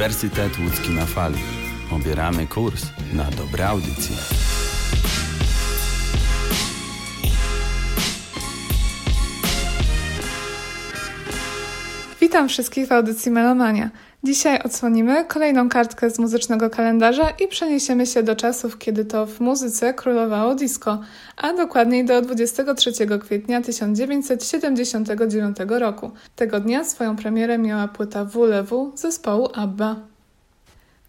Uniwersytet Łódzki na Fali. Obieramy kurs na dobre audycje. Witam wszystkich w audycji Melomania. Dzisiaj odsłonimy kolejną kartkę z muzycznego kalendarza i przeniesiemy się do czasów, kiedy to w muzyce królowało disco, a dokładniej do 23 kwietnia 1979 roku. Tego dnia swoją premierę miała płyta WLW zespołu ABBA.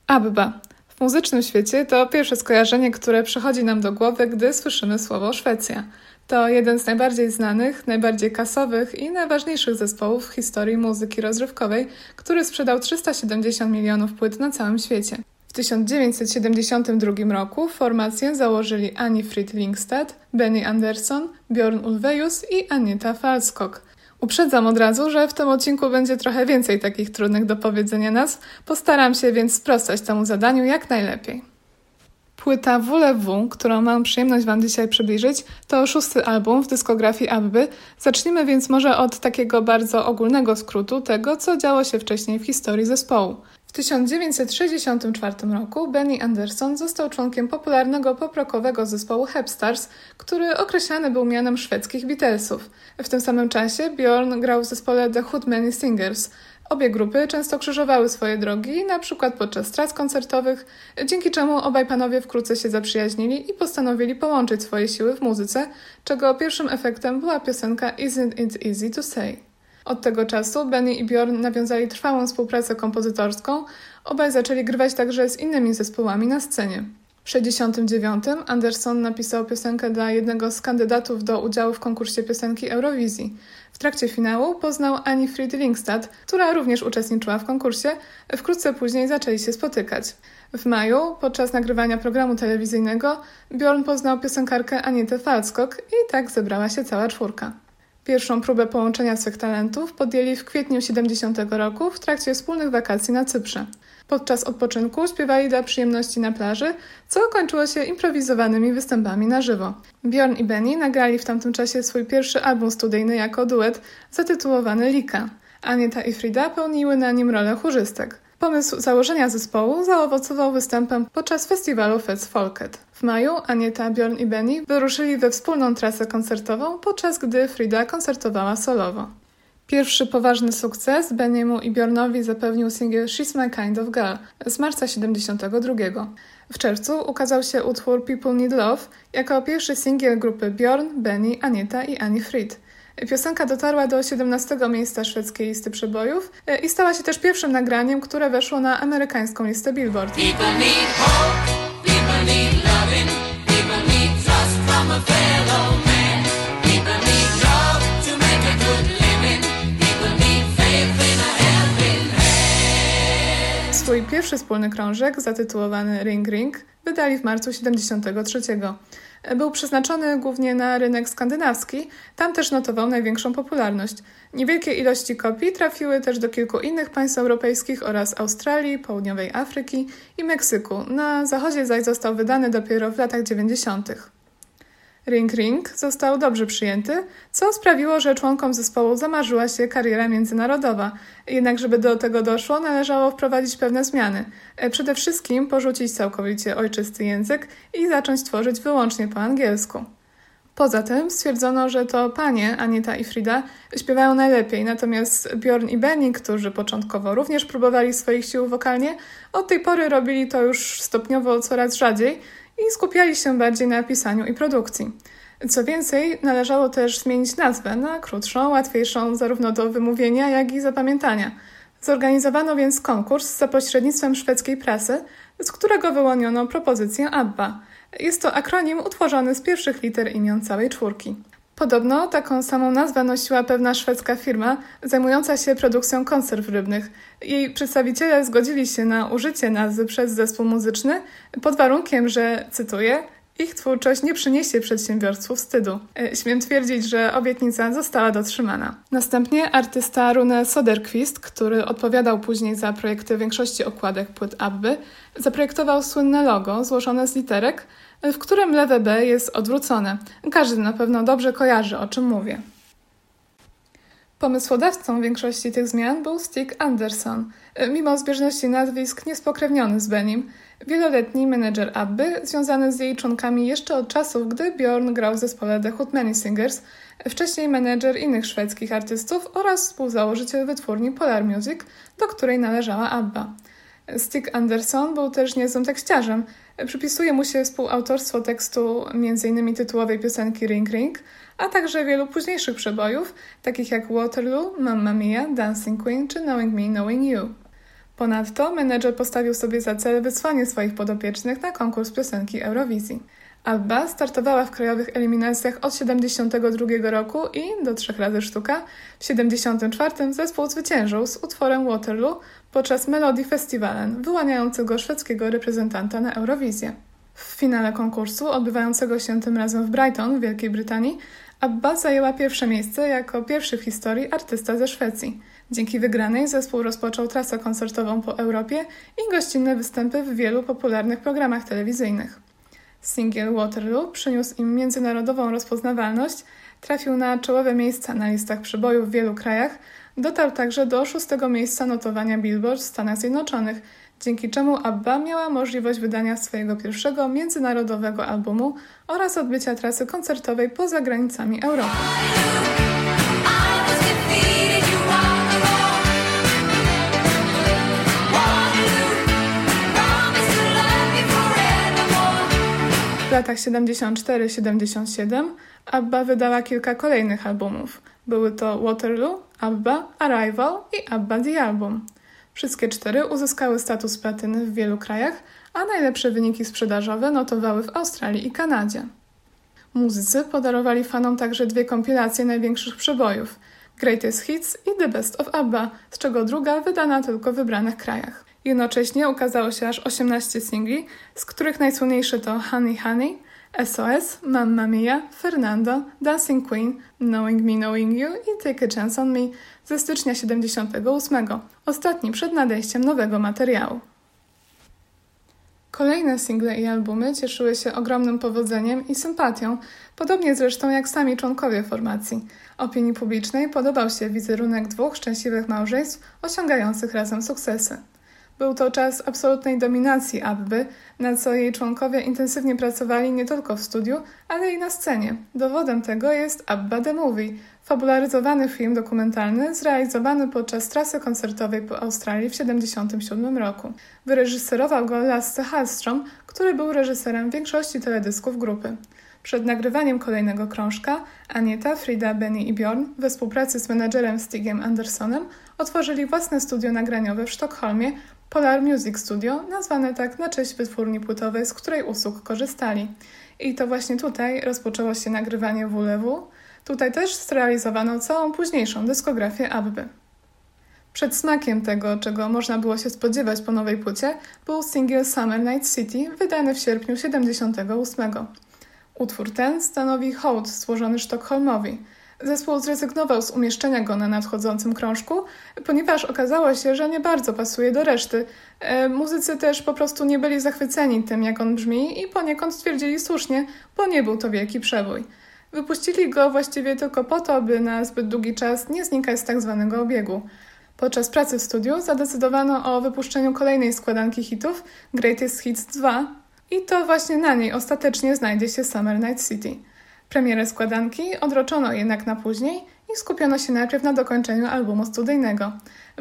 ABBA. W muzycznym świecie to pierwsze skojarzenie, które przychodzi nam do głowy, gdy słyszymy słowo Szwecja. To jeden z najbardziej znanych, najbardziej kasowych i najważniejszych zespołów w historii muzyki rozrywkowej, który sprzedał 370 milionów płyt na całym świecie. W 1972 roku formację założyli Annie Frid Lingstad, Benny Anderson, Bjorn Ulvaeus i Anita Falskog. Uprzedzam od razu, że w tym odcinku będzie trochę więcej takich trudnych do powiedzenia nazw, postaram się więc sprostać temu zadaniu jak najlepiej. Płyta WLW, którą mam przyjemność Wam dzisiaj przybliżyć, to szósty album w dyskografii Abby. Zacznijmy więc może od takiego bardzo ogólnego skrótu tego, co działo się wcześniej w historii zespołu. W 1964 roku Benny Anderson został członkiem popularnego poprokowego zespołu Hepstars, który określany był mianem szwedzkich Beatlesów. W tym samym czasie Bjorn grał w zespole The Hoodmany Singers – Obie grupy często krzyżowały swoje drogi, na przykład podczas tras koncertowych, dzięki czemu obaj panowie wkrótce się zaprzyjaźnili i postanowili połączyć swoje siły w muzyce, czego pierwszym efektem była piosenka Isn't It Easy to Say. Od tego czasu Benny i Bjorn nawiązali trwałą współpracę kompozytorską, obaj zaczęli grywać także z innymi zespołami na scenie. W 1969 Anderson napisał piosenkę dla jednego z kandydatów do udziału w konkursie piosenki Eurowizji. W trakcie finału poznał Annie Friedlingstad, która również uczestniczyła w konkursie. Wkrótce później zaczęli się spotykać. W maju, podczas nagrywania programu telewizyjnego, Bjorn poznał piosenkarkę Anietę Falskog i tak zebrała się cała czwórka. Pierwszą próbę połączenia swych talentów podjęli w kwietniu 70 roku w trakcie wspólnych wakacji na Cyprze. Podczas odpoczynku śpiewali dla przyjemności na plaży, co kończyło się improwizowanymi występami na żywo. Bjorn i Benny nagrali w tamtym czasie swój pierwszy album studyjny jako duet zatytułowany Lika. Anieta i Frida pełniły na nim rolę chórzystek. Pomysł założenia zespołu zaowocował występem podczas festiwalu Fest Folket. W maju Anieta, Bjorn i Benny wyruszyli we wspólną trasę koncertową, podczas gdy Frida koncertowała solowo. Pierwszy poważny sukces Beniemu i Bjornowi zapewnił singiel She's My Kind of Girl z marca 72. W czerwcu ukazał się utwór People Need Love jako pierwszy singiel grupy Bjorn, Benny, Anita i Annie Fried. Piosenka dotarła do 17 miejsca szwedzkiej listy przebojów e, i stała się też pierwszym nagraniem, które weszło na amerykańską listę Billboard. People Swój pierwszy wspólny krążek, zatytułowany Ring Ring, wydali w marcu 73 był przeznaczony głównie na rynek skandynawski, tam też notował największą popularność. Niewielkie ilości kopii trafiły też do kilku innych państw europejskich oraz Australii, Południowej Afryki i Meksyku. Na zachodzie zaś został wydany dopiero w latach 90. Ring Ring został dobrze przyjęty, co sprawiło, że członkom zespołu zamarzyła się kariera międzynarodowa. Jednak, żeby do tego doszło, należało wprowadzić pewne zmiany. E, przede wszystkim porzucić całkowicie ojczysty język i zacząć tworzyć wyłącznie po angielsku. Poza tym stwierdzono, że to panie, Anita i Frida, śpiewają najlepiej, natomiast Bjorn i Benny, którzy początkowo również próbowali swoich sił wokalnie, od tej pory robili to już stopniowo coraz rzadziej – i skupiali się bardziej na pisaniu i produkcji. Co więcej, należało też zmienić nazwę na krótszą, łatwiejszą zarówno do wymówienia, jak i zapamiętania. Zorganizowano więc konkurs za pośrednictwem szwedzkiej prasy, z którego wyłoniono propozycję ABBA. Jest to akronim utworzony z pierwszych liter imion całej czwórki. Podobno taką samą nazwę nosiła pewna szwedzka firma zajmująca się produkcją konserw rybnych. Jej przedstawiciele zgodzili się na użycie nazwy przez zespół muzyczny pod warunkiem, że, cytuję, ich twórczość nie przyniesie przedsiębiorstwu wstydu. E, śmiem twierdzić, że obietnica została dotrzymana. Następnie artysta Rune Soderquist, który odpowiadał później za projekty większości okładek płyt Abby, zaprojektował słynne logo złożone z literek, w którym lewe B jest odwrócone. Każdy na pewno dobrze kojarzy, o czym mówię. Pomysłodawcą większości tych zmian był Stig Anderson, mimo zbieżności nazwisk niespokrewniony z Benim, wieloletni menedżer Abby, związany z jej członkami jeszcze od czasów, gdy Bjorn grał w zespole The Hootmany Singers, wcześniej menedżer innych szwedzkich artystów oraz współzałożyciel wytwórni Polar Music, do której należała Abba. Stig Anderson był też niezłym tekściarzem. Przypisuje mu się współautorstwo tekstu m.in. tytułowej piosenki Ring Ring, a także wielu późniejszych przebojów, takich jak Waterloo, Mamma Mia, Dancing Queen czy Knowing Me, Knowing You. Ponadto menedżer postawił sobie za cel wysłanie swoich podopiecznych na konkurs piosenki Eurowizji. Alba startowała w krajowych eliminacjach od 72 roku i do trzech razy sztuka. W 74 zespół zwyciężył z utworem Waterloo podczas Melody Festivalen, wyłaniającego szwedzkiego reprezentanta na Eurowizję. W finale konkursu, odbywającego się tym razem w Brighton w Wielkiej Brytanii, Abba zajęła pierwsze miejsce jako pierwszy w historii artysta ze Szwecji. Dzięki wygranej zespół rozpoczął trasę koncertową po Europie i gościnne występy w wielu popularnych programach telewizyjnych. Singiel Waterloo przyniósł im międzynarodową rozpoznawalność, trafił na czołowe miejsca na listach przebojów w wielu krajach, dotarł także do szóstego miejsca notowania Billboard w Stanach Zjednoczonych, dzięki czemu ABBA miała możliwość wydania swojego pierwszego międzynarodowego albumu oraz odbycia trasy koncertowej poza granicami Europy. W latach 74-77 ABBA wydała kilka kolejnych albumów. Były to Waterloo, ABBA, Arrival i ABBA The Album. Wszystkie cztery uzyskały status platyny w wielu krajach, a najlepsze wyniki sprzedażowe notowały w Australii i Kanadzie. Muzycy podarowali fanom także dwie kompilacje największych przebojów Greatest Hits i The Best of ABBA, z czego druga wydana tylko w wybranych krajach. Jednocześnie ukazało się aż 18 singli, z których najsłynniejsze to Honey Honey, SOS, Mamma Mia, Fernando, Dancing Queen, Knowing Me, Knowing You i Take a Chance on Me ze stycznia 78, ostatni przed nadejściem nowego materiału. Kolejne single i albumy cieszyły się ogromnym powodzeniem i sympatią, podobnie zresztą jak sami członkowie formacji. Opinii publicznej podobał się wizerunek dwóch szczęśliwych małżeństw osiągających razem sukcesy. Był to czas absolutnej dominacji Abby, na co jej członkowie intensywnie pracowali nie tylko w studiu, ale i na scenie. Dowodem tego jest Abba The Movie, fabularyzowany film dokumentalny zrealizowany podczas trasy koncertowej po Australii w 1977 roku. Wyreżyserował go Lasse Hallström, który był reżyserem większości teledysków grupy. Przed nagrywaniem kolejnego krążka Anieta, Frida, Benny i Bjorn we współpracy z menedżerem Stigiem Andersonem otworzyli własne studio nagraniowe w Sztokholmie, Polar Music Studio, nazwane tak na cześć wytwórni płytowej, z której usług korzystali. I to właśnie tutaj rozpoczęło się nagrywanie WLW. Tutaj też zrealizowano całą późniejszą dyskografię Abby. Przed smakiem tego, czego można było się spodziewać po nowej płycie, był singiel Summer Night City, wydany w sierpniu 78. Utwór ten stanowi hołd złożony Sztokholmowi – Zespół zrezygnował z umieszczenia go na nadchodzącym krążku, ponieważ okazało się, że nie bardzo pasuje do reszty. E, muzycy też po prostu nie byli zachwyceni tym, jak on brzmi i poniekąd stwierdzili słusznie, bo nie był to wielki przebój. Wypuścili go właściwie tylko po to, by na zbyt długi czas nie znikać z tak zwanego obiegu. Podczas pracy w studiu zadecydowano o wypuszczeniu kolejnej składanki hitów Greatest Hits 2 i to właśnie na niej ostatecznie znajdzie się Summer Night City. Premierę składanki odroczono jednak na później i skupiono się najpierw na dokończeniu albumu studyjnego.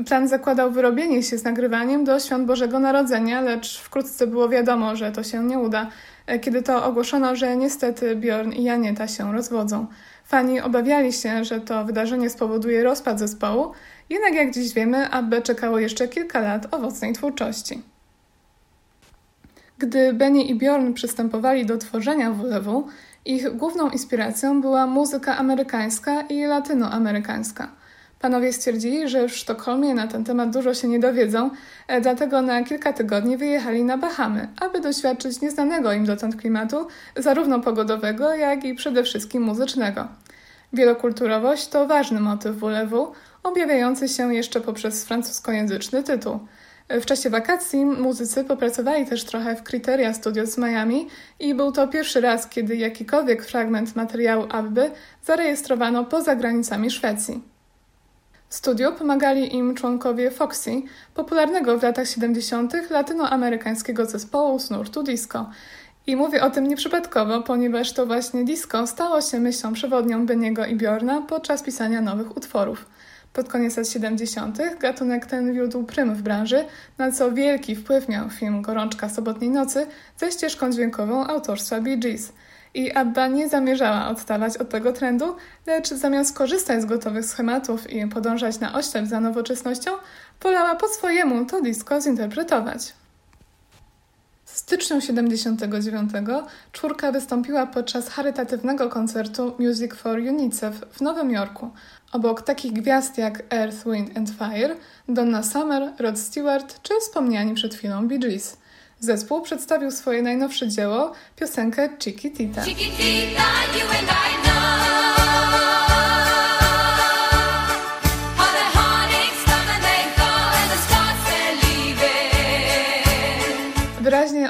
Plan zakładał wyrobienie się z nagrywaniem do świąt Bożego Narodzenia, lecz wkrótce było wiadomo, że to się nie uda, kiedy to ogłoszono, że niestety Bjorn i Janieta się rozwodzą. Fani obawiali się, że to wydarzenie spowoduje rozpad zespołu, jednak jak dziś wiemy, aby czekało jeszcze kilka lat owocnej twórczości. Gdy Benny i Bjorn przystępowali do tworzenia WLW, ich główną inspiracją była muzyka amerykańska i latynoamerykańska. Panowie stwierdzili, że w Sztokholmie na ten temat dużo się nie dowiedzą, e, dlatego na kilka tygodni wyjechali na Bahamy, aby doświadczyć nieznanego im dotąd klimatu, zarówno pogodowego, jak i przede wszystkim muzycznego. Wielokulturowość to ważny motyw WLW, objawiający się jeszcze poprzez francuskojęzyczny tytuł – w czasie wakacji muzycy popracowali też trochę w Criteria Studios z Miami i był to pierwszy raz, kiedy jakikolwiek fragment materiału Abby zarejestrowano poza granicami Szwecji. W studiu pomagali im członkowie Foxy, popularnego w latach 70. latynoamerykańskiego zespołu z nurtu disco. I mówię o tym nieprzypadkowo, ponieważ to właśnie disco stało się myślą przewodnią Beniego i Bjorna podczas pisania nowych utworów. Pod koniec lat 70. gatunek ten wiódł prym w branży, na co wielki wpływ miał film Gorączka sobotniej nocy ze ścieżką dźwiękową autorstwa Bee Gees. I Abba nie zamierzała odstawać od tego trendu, lecz zamiast korzystać z gotowych schematów i podążać na oślep za nowoczesnością, wolała po swojemu to disco zinterpretować. W styczniu 79 czwórka wystąpiła podczas charytatywnego koncertu Music for UNICEF w Nowym Jorku. Obok takich gwiazd jak Earth, Wind and Fire, Donna Summer, Rod Stewart czy wspomniani przed chwilą Bee Gees. Zespół przedstawił swoje najnowsze dzieło, piosenkę Chiquitita. Chiquitita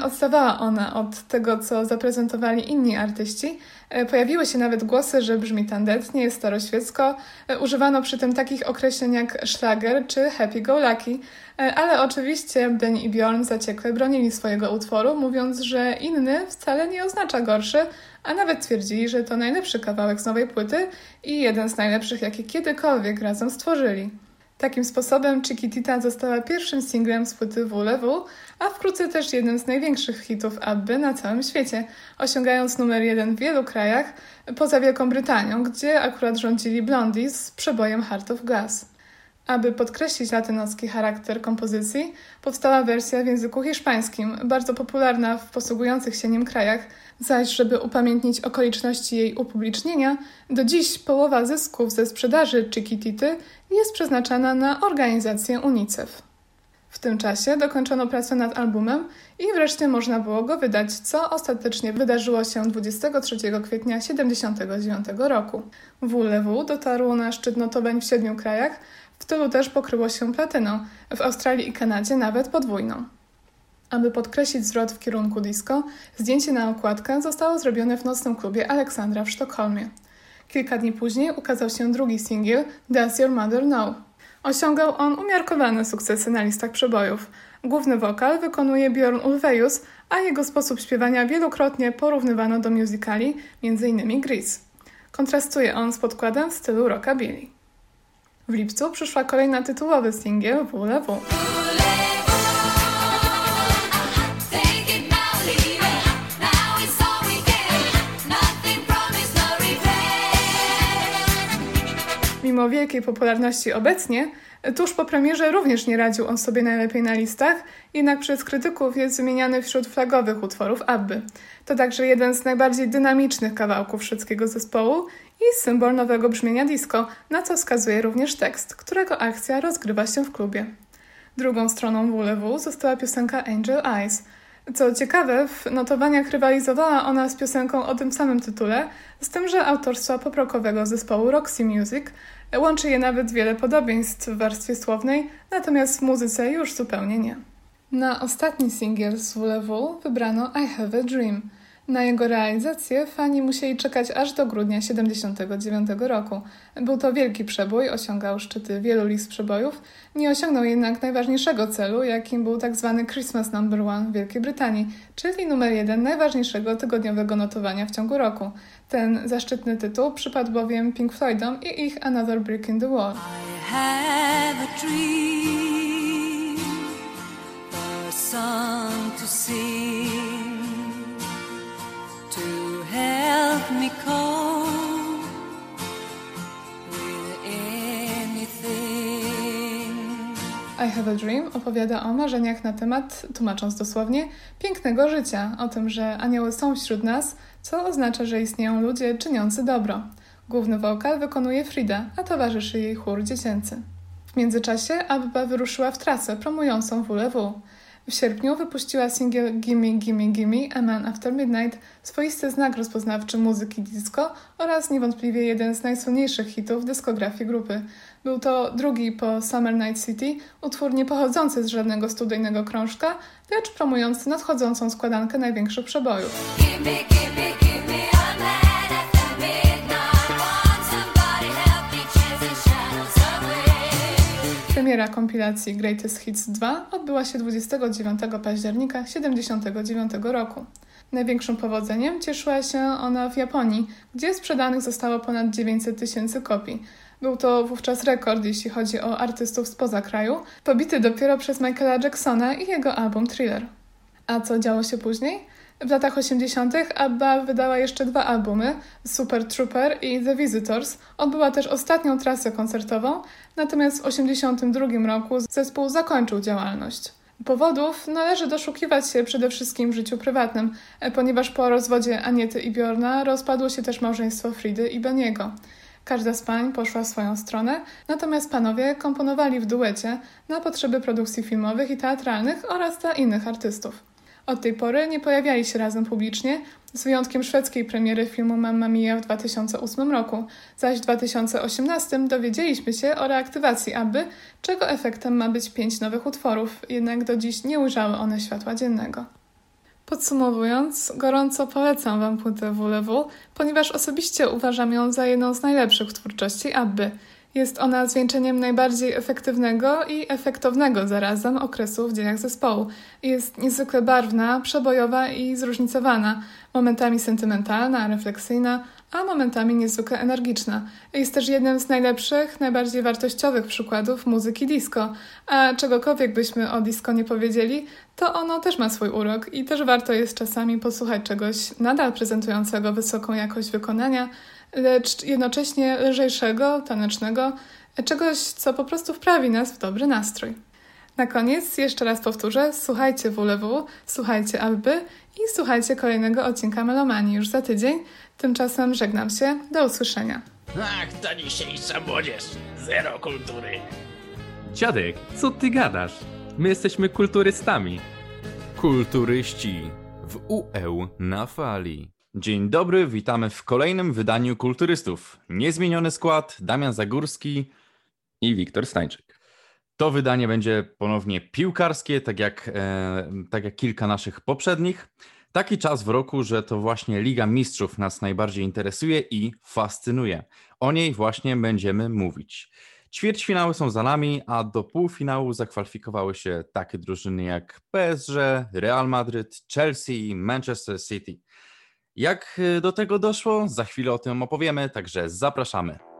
Odstawała ona od tego, co zaprezentowali inni artyści. E, pojawiły się nawet głosy, że brzmi tandetnie, staroświecko. E, używano przy tym takich określeń jak szlager czy happy go lucky, e, ale oczywiście Ben i Bjorn zaciekle bronili swojego utworu, mówiąc, że inny wcale nie oznacza gorszy, a nawet twierdzili, że to najlepszy kawałek z nowej płyty i jeden z najlepszych, jakie kiedykolwiek razem stworzyli. Takim sposobem Chiquitita została pierwszym singlem z płyty WLW, a wkrótce też jednym z największych hitów Abby na całym świecie, osiągając numer jeden w wielu krajach, poza Wielką Brytanią, gdzie akurat rządzili Blondie z przebojem Heart of Glass. Aby podkreślić latynoski charakter kompozycji, powstała wersja w języku hiszpańskim, bardzo popularna w posługujących się nim krajach, zaś żeby upamiętnić okoliczności jej upublicznienia, do dziś połowa zysków ze sprzedaży Chiquitity jest przeznaczana na organizację UNICEF. W tym czasie dokończono pracę nad albumem i wreszcie można było go wydać, co ostatecznie wydarzyło się 23 kwietnia 1979 roku. WLW dotarło na szczyt notowań w siedmiu krajach, w tylu też pokryło się platyną, w Australii i Kanadzie nawet podwójną. Aby podkreślić zwrot w kierunku disco, zdjęcie na okładkę zostało zrobione w nocnym klubie Aleksandra w Sztokholmie. Kilka dni później ukazał się drugi singiel Does Your Mother Know? Osiągał on umiarkowane sukcesy na listach przebojów. Główny wokal wykonuje Bjorn Ulveus, a jego sposób śpiewania wielokrotnie porównywano do musicali, m.in. Grease. Kontrastuje on z podkładem w stylu rockabilly. W lipcu przyszła kolejna tytułowy singiel WLW. Mimo wielkiej popularności obecnie, tuż po premierze również nie radził on sobie najlepiej na listach, jednak przez krytyków jest wymieniany wśród flagowych utworów Abby. To także jeden z najbardziej dynamicznych kawałków szwedzkiego zespołu i symbol nowego brzmienia disco, na co wskazuje również tekst, którego akcja rozgrywa się w klubie. Drugą stroną WLW została piosenka Angel Eyes – co ciekawe, w notowaniach rywalizowała ona z piosenką o tym samym tytule, z tym, że autorstwa poprokowego zespołu Roxy Music łączy je nawet wiele podobieństw w warstwie słownej, natomiast w muzyce już zupełnie nie. Na ostatni singiel z WLW wybrano I Have a Dream – na jego realizację fani musieli czekać aż do grudnia 1979 roku. Był to wielki przebój, osiągał szczyty wielu list przebojów, nie osiągnął jednak najważniejszego celu, jakim był tzw. Tak Christmas Number One w Wielkiej Brytanii, czyli numer jeden najważniejszego tygodniowego notowania w ciągu roku. Ten zaszczytny tytuł przypadł bowiem Pink Floydom i ich Another Brick in the Wall. Song to sing. Me cope with anything. I Have a Dream opowiada o marzeniach na temat, tłumacząc dosłownie, pięknego życia, o tym, że anioły są wśród nas, co oznacza, że istnieją ludzie czyniący dobro. Główny wokal wykonuje Frida, a towarzyszy jej chór dziecięcy. W międzyczasie Abba wyruszyła w trasę promującą WLW. W sierpniu wypuściła singiel Gimme Gimme Gimme A Man After Midnight, swoisty znak rozpoznawczy muzyki disco oraz niewątpliwie jeden z najsłynniejszych hitów dyskografii grupy. Był to drugi po Summer Night City utwór nie pochodzący z żadnego studyjnego krążka, lecz promujący nadchodzącą składankę największych przebojów. Premiera kompilacji Greatest Hits 2 odbyła się 29 października 1979 roku. Największym powodzeniem cieszyła się ona w Japonii, gdzie sprzedanych zostało ponad 900 tysięcy kopii. Był to wówczas rekord, jeśli chodzi o artystów spoza kraju, pobity dopiero przez Michaela Jacksona i jego album Thriller. A co działo się później? W latach 80. ABBA wydała jeszcze dwa albumy, Super Trooper i The Visitors. Odbyła też ostatnią trasę koncertową, natomiast w 1982 roku zespół zakończył działalność. Powodów należy doszukiwać się przede wszystkim w życiu prywatnym, ponieważ po rozwodzie Aniety i Bjorna rozpadło się też małżeństwo Fridy i Beniego. Każda z pań poszła w swoją stronę, natomiast panowie komponowali w duecie na potrzeby produkcji filmowych i teatralnych oraz dla innych artystów. Od tej pory nie pojawiali się razem publicznie, z wyjątkiem szwedzkiej premiery filmu Mamma Mia w 2008 roku, zaś w 2018 dowiedzieliśmy się o reaktywacji Abby, czego efektem ma być pięć nowych utworów, jednak do dziś nie ujrzały one światła dziennego. Podsumowując, gorąco polecam Wam płytę WLW, ponieważ osobiście uważam ją za jedną z najlepszych w twórczości Abby – jest ona zwieńczeniem najbardziej efektywnego i efektownego zarazem okresu w dziejach zespołu. Jest niezwykle barwna, przebojowa i zróżnicowana, momentami sentymentalna, refleksyjna, a momentami niezwykle energiczna. Jest też jednym z najlepszych, najbardziej wartościowych przykładów muzyki disco. A czegokolwiek byśmy o disco nie powiedzieli, to ono też ma swój urok i też warto jest czasami posłuchać czegoś nadal prezentującego wysoką jakość wykonania, lecz jednocześnie lżejszego, tanecznego, czegoś, co po prostu wprawi nas w dobry nastrój. Na koniec jeszcze raz powtórzę, słuchajcie WLW, słuchajcie Alby i słuchajcie kolejnego odcinka Melomanii już za tydzień. Tymczasem żegnam się, do usłyszenia. Ach, ta dzisiejsza młodzież, zero kultury. Dziadek, co ty gadasz? My jesteśmy kulturystami. Kulturyści w UE na fali. Dzień dobry, witamy w kolejnym wydaniu Kulturystów. Niezmieniony skład, Damian Zagórski. I Wiktor Stańczyk. To wydanie będzie ponownie piłkarskie, tak jak, e, tak jak kilka naszych poprzednich. Taki czas w roku, że to właśnie Liga Mistrzów nas najbardziej interesuje i fascynuje. O niej właśnie będziemy mówić. Ćwierćfinały są za nami, a do półfinału zakwalifikowały się takie drużyny jak PSG, Real Madryt, Chelsea, Manchester City. Jak y, do tego doszło? Za chwilę o tym opowiemy, także zapraszamy.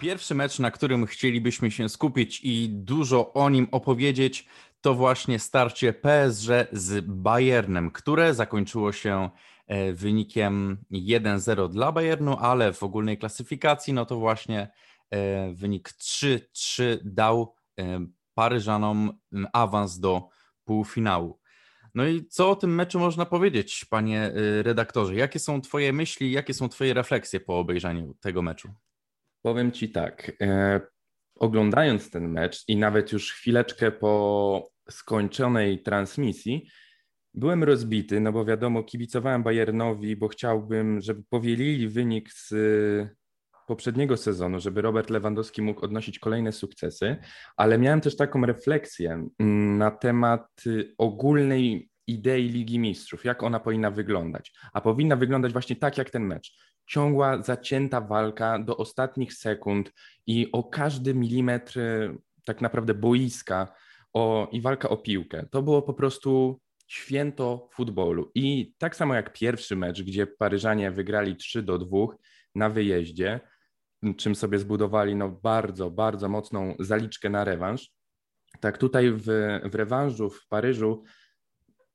Pierwszy mecz, na którym chcielibyśmy się skupić i dużo o nim opowiedzieć, to właśnie starcie PSG z Bayernem, które zakończyło się e, wynikiem 1-0 dla Bayernu, ale w ogólnej klasyfikacji no to właśnie e, wynik 3-3 dał e, Paryżanom awans do półfinału. No i co o tym meczu można powiedzieć, panie redaktorze? Jakie są twoje myśli, jakie są twoje refleksje po obejrzeniu tego meczu? Powiem ci tak. E, oglądając ten mecz i nawet już chwileczkę po skończonej transmisji, byłem rozbity, no bo wiadomo, kibicowałem Bayernowi, bo chciałbym, żeby powielili wynik z poprzedniego sezonu, żeby Robert Lewandowski mógł odnosić kolejne sukcesy, ale miałem też taką refleksję mm, na temat ogólnej idei Ligi Mistrzów, jak ona powinna wyglądać. A powinna wyglądać właśnie tak jak ten mecz ciągła, zacięta walka do ostatnich sekund i o każdy milimetr e, tak naprawdę boiska o, i walka o piłkę. To było po prostu święto futbolu. I tak samo jak pierwszy mecz, gdzie Paryżanie wygrali 3 do 2 na wyjeździe, czym sobie zbudowali no, bardzo, bardzo mocną zaliczkę na rewanż. Tak tutaj w, w rewanżu w Paryżu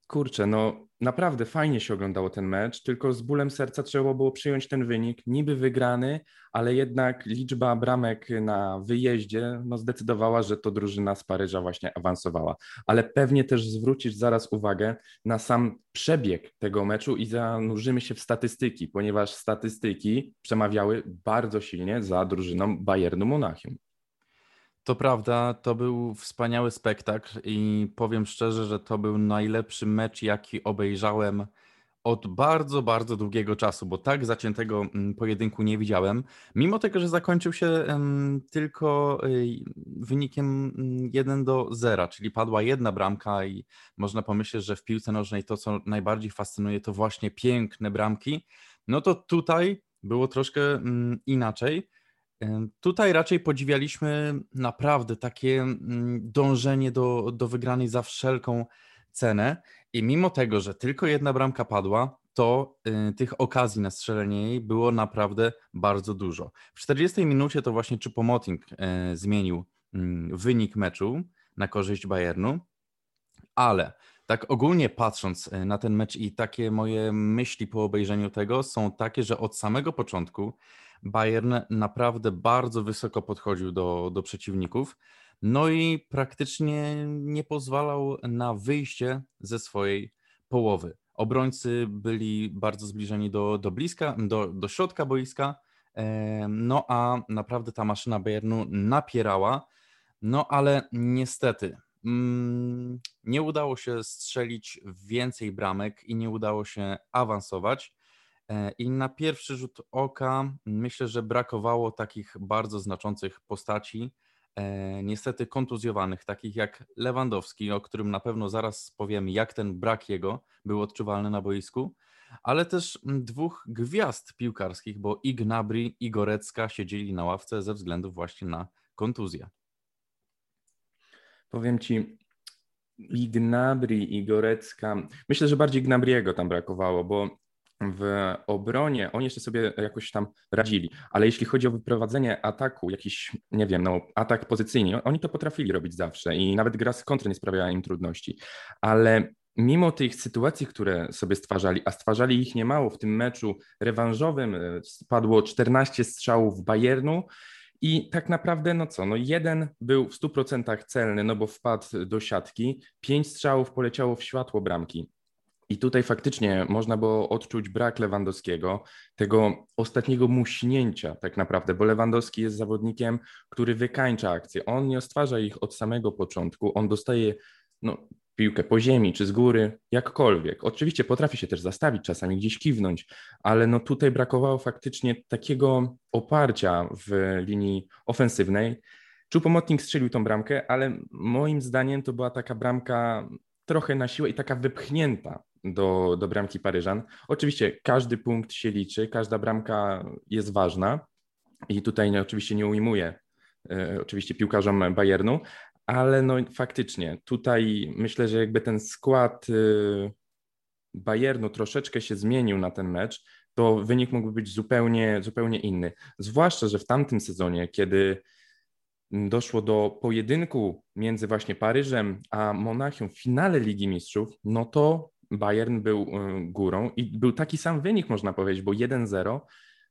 kurczę, no naprawdę fajnie się oglądało ten mecz, tylko z bólem serca trzeba było przyjąć ten wynik, niby wygrany, ale jednak liczba bramek na wyjeździe no, zdecydowała, że to drużyna z Paryża właśnie awansowała. Ale pewnie też zwrócisz zaraz uwagę na sam przebieg tego meczu i zanurzymy się w statystyki, ponieważ statystyki przemawiały bardzo silnie za drużyną Bayernu Monachium. To prawda, to był wspaniały spektakl i powiem szczerze, że to był najlepszy mecz, jaki obejrzałem od bardzo, bardzo długiego czasu, bo tak zaciętego mm, pojedynku nie widziałem. Mimo tego, że zakończył się tylko wynikiem 1 mm, do 0, czyli padła jedna bramka i można pomyśleć, że w piłce nożnej to, co najbardziej fascynuje, to właśnie piękne bramki. No to tutaj było troszkę mm, inaczej. Tutaj raczej podziwialiśmy naprawdę takie mm, dążenie do, do wygranej za wszelką cenę. I mimo tego, że tylko jedna bramka padła, to y, tych okazji na strzelenie jej było naprawdę bardzo dużo. W 40 minucie to właśnie Choupo-Moting y, zmienił y, wynik meczu na korzyść Bayernu, ale tak ogólnie patrząc y, na ten mecz i takie moje myśli po obejrzeniu tego są takie, że od samego początku Bayern naprawdę bardzo wysoko podchodził do, do przeciwników. No i praktycznie nie pozwalał na wyjście ze swojej połowy. Obrońcy byli bardzo zbliżeni do, do bliska, do, do środka boiska, no a naprawdę ta maszyna Bayernu napierała, no ale niestety mm, nie udało się strzelić więcej bramek i nie udało się awansować. E, I na pierwszy rzut oka myślę, że brakowało takich bardzo znaczących postaci, e, niestety kontuzjowanych, takich jak Lewandowski, o którym na pewno zaraz powiemy, jak ten brak jego był odczuwalny na boisku, ale też dwóch gwiazd piłkarskich, bo i Gnabry, i Gorecka siedzieli na ławce ze względu właśnie na kontuzję. Powiem ci, i Gnabry, i Gorecka. Myślę, że bardziej Gnabriego tam brakowało, bo w obronie oni jeszcze sobie jakoś tam radzili, ale jeśli chodzi o wyprowadzenie ataku, jakiś, nie wiem, no, atak pozycyjny, oni to potrafili robić zawsze i nawet gra z kontry nie sprawiała im trudności, ale mimo tych sytuacji, które sobie stwarzali, a stwarzali ich niemało w tym meczu rewanżowym, e, spadło 14 strzałów Bayernu, i tak naprawdę, no co, no jeden był w 100% celny, no bo wpadł do siatki, pięć strzałów poleciało w światło bramki. I tutaj faktycznie można było odczuć brak Lewandowskiego, tego ostatniego muśnięcia tak naprawdę, bo Lewandowski jest zawodnikiem, który wykańcza akcje. On nie stwarza ich od samego początku, on dostaje no, piłkę po ziemi czy z góry, jakkolwiek. Oczywiście potrafi się też zastawić, czasami gdzieś kiwnąć, ale no tutaj brakowało faktycznie takiego oparcia w linii ofensywnej. Choupo-Moting strzelił tą bramkę, ale moim zdaniem to była taka bramka trochę na siłę i taka wypchnięta do, do bramki Paryżan. Oczywiście każdy punkt się liczy, każda bramka jest ważna i tutaj nie, oczywiście nie ujmuję e, oczywiście piłkarzom Bayernu, ale no faktycznie tutaj myślę, że jakby ten skład e, Bayernu troszeczkę się zmienił na ten mecz, to wynik mógłby być zupełnie, zupełnie inny. Zwłaszcza, że w tamtym sezonie, kiedy doszło do pojedynku między właśnie Paryżem a Monachium w finale Ligi Mistrzów, no to Bayern był y, górą i był taki sam wynik, można powiedzieć, bo 1-0,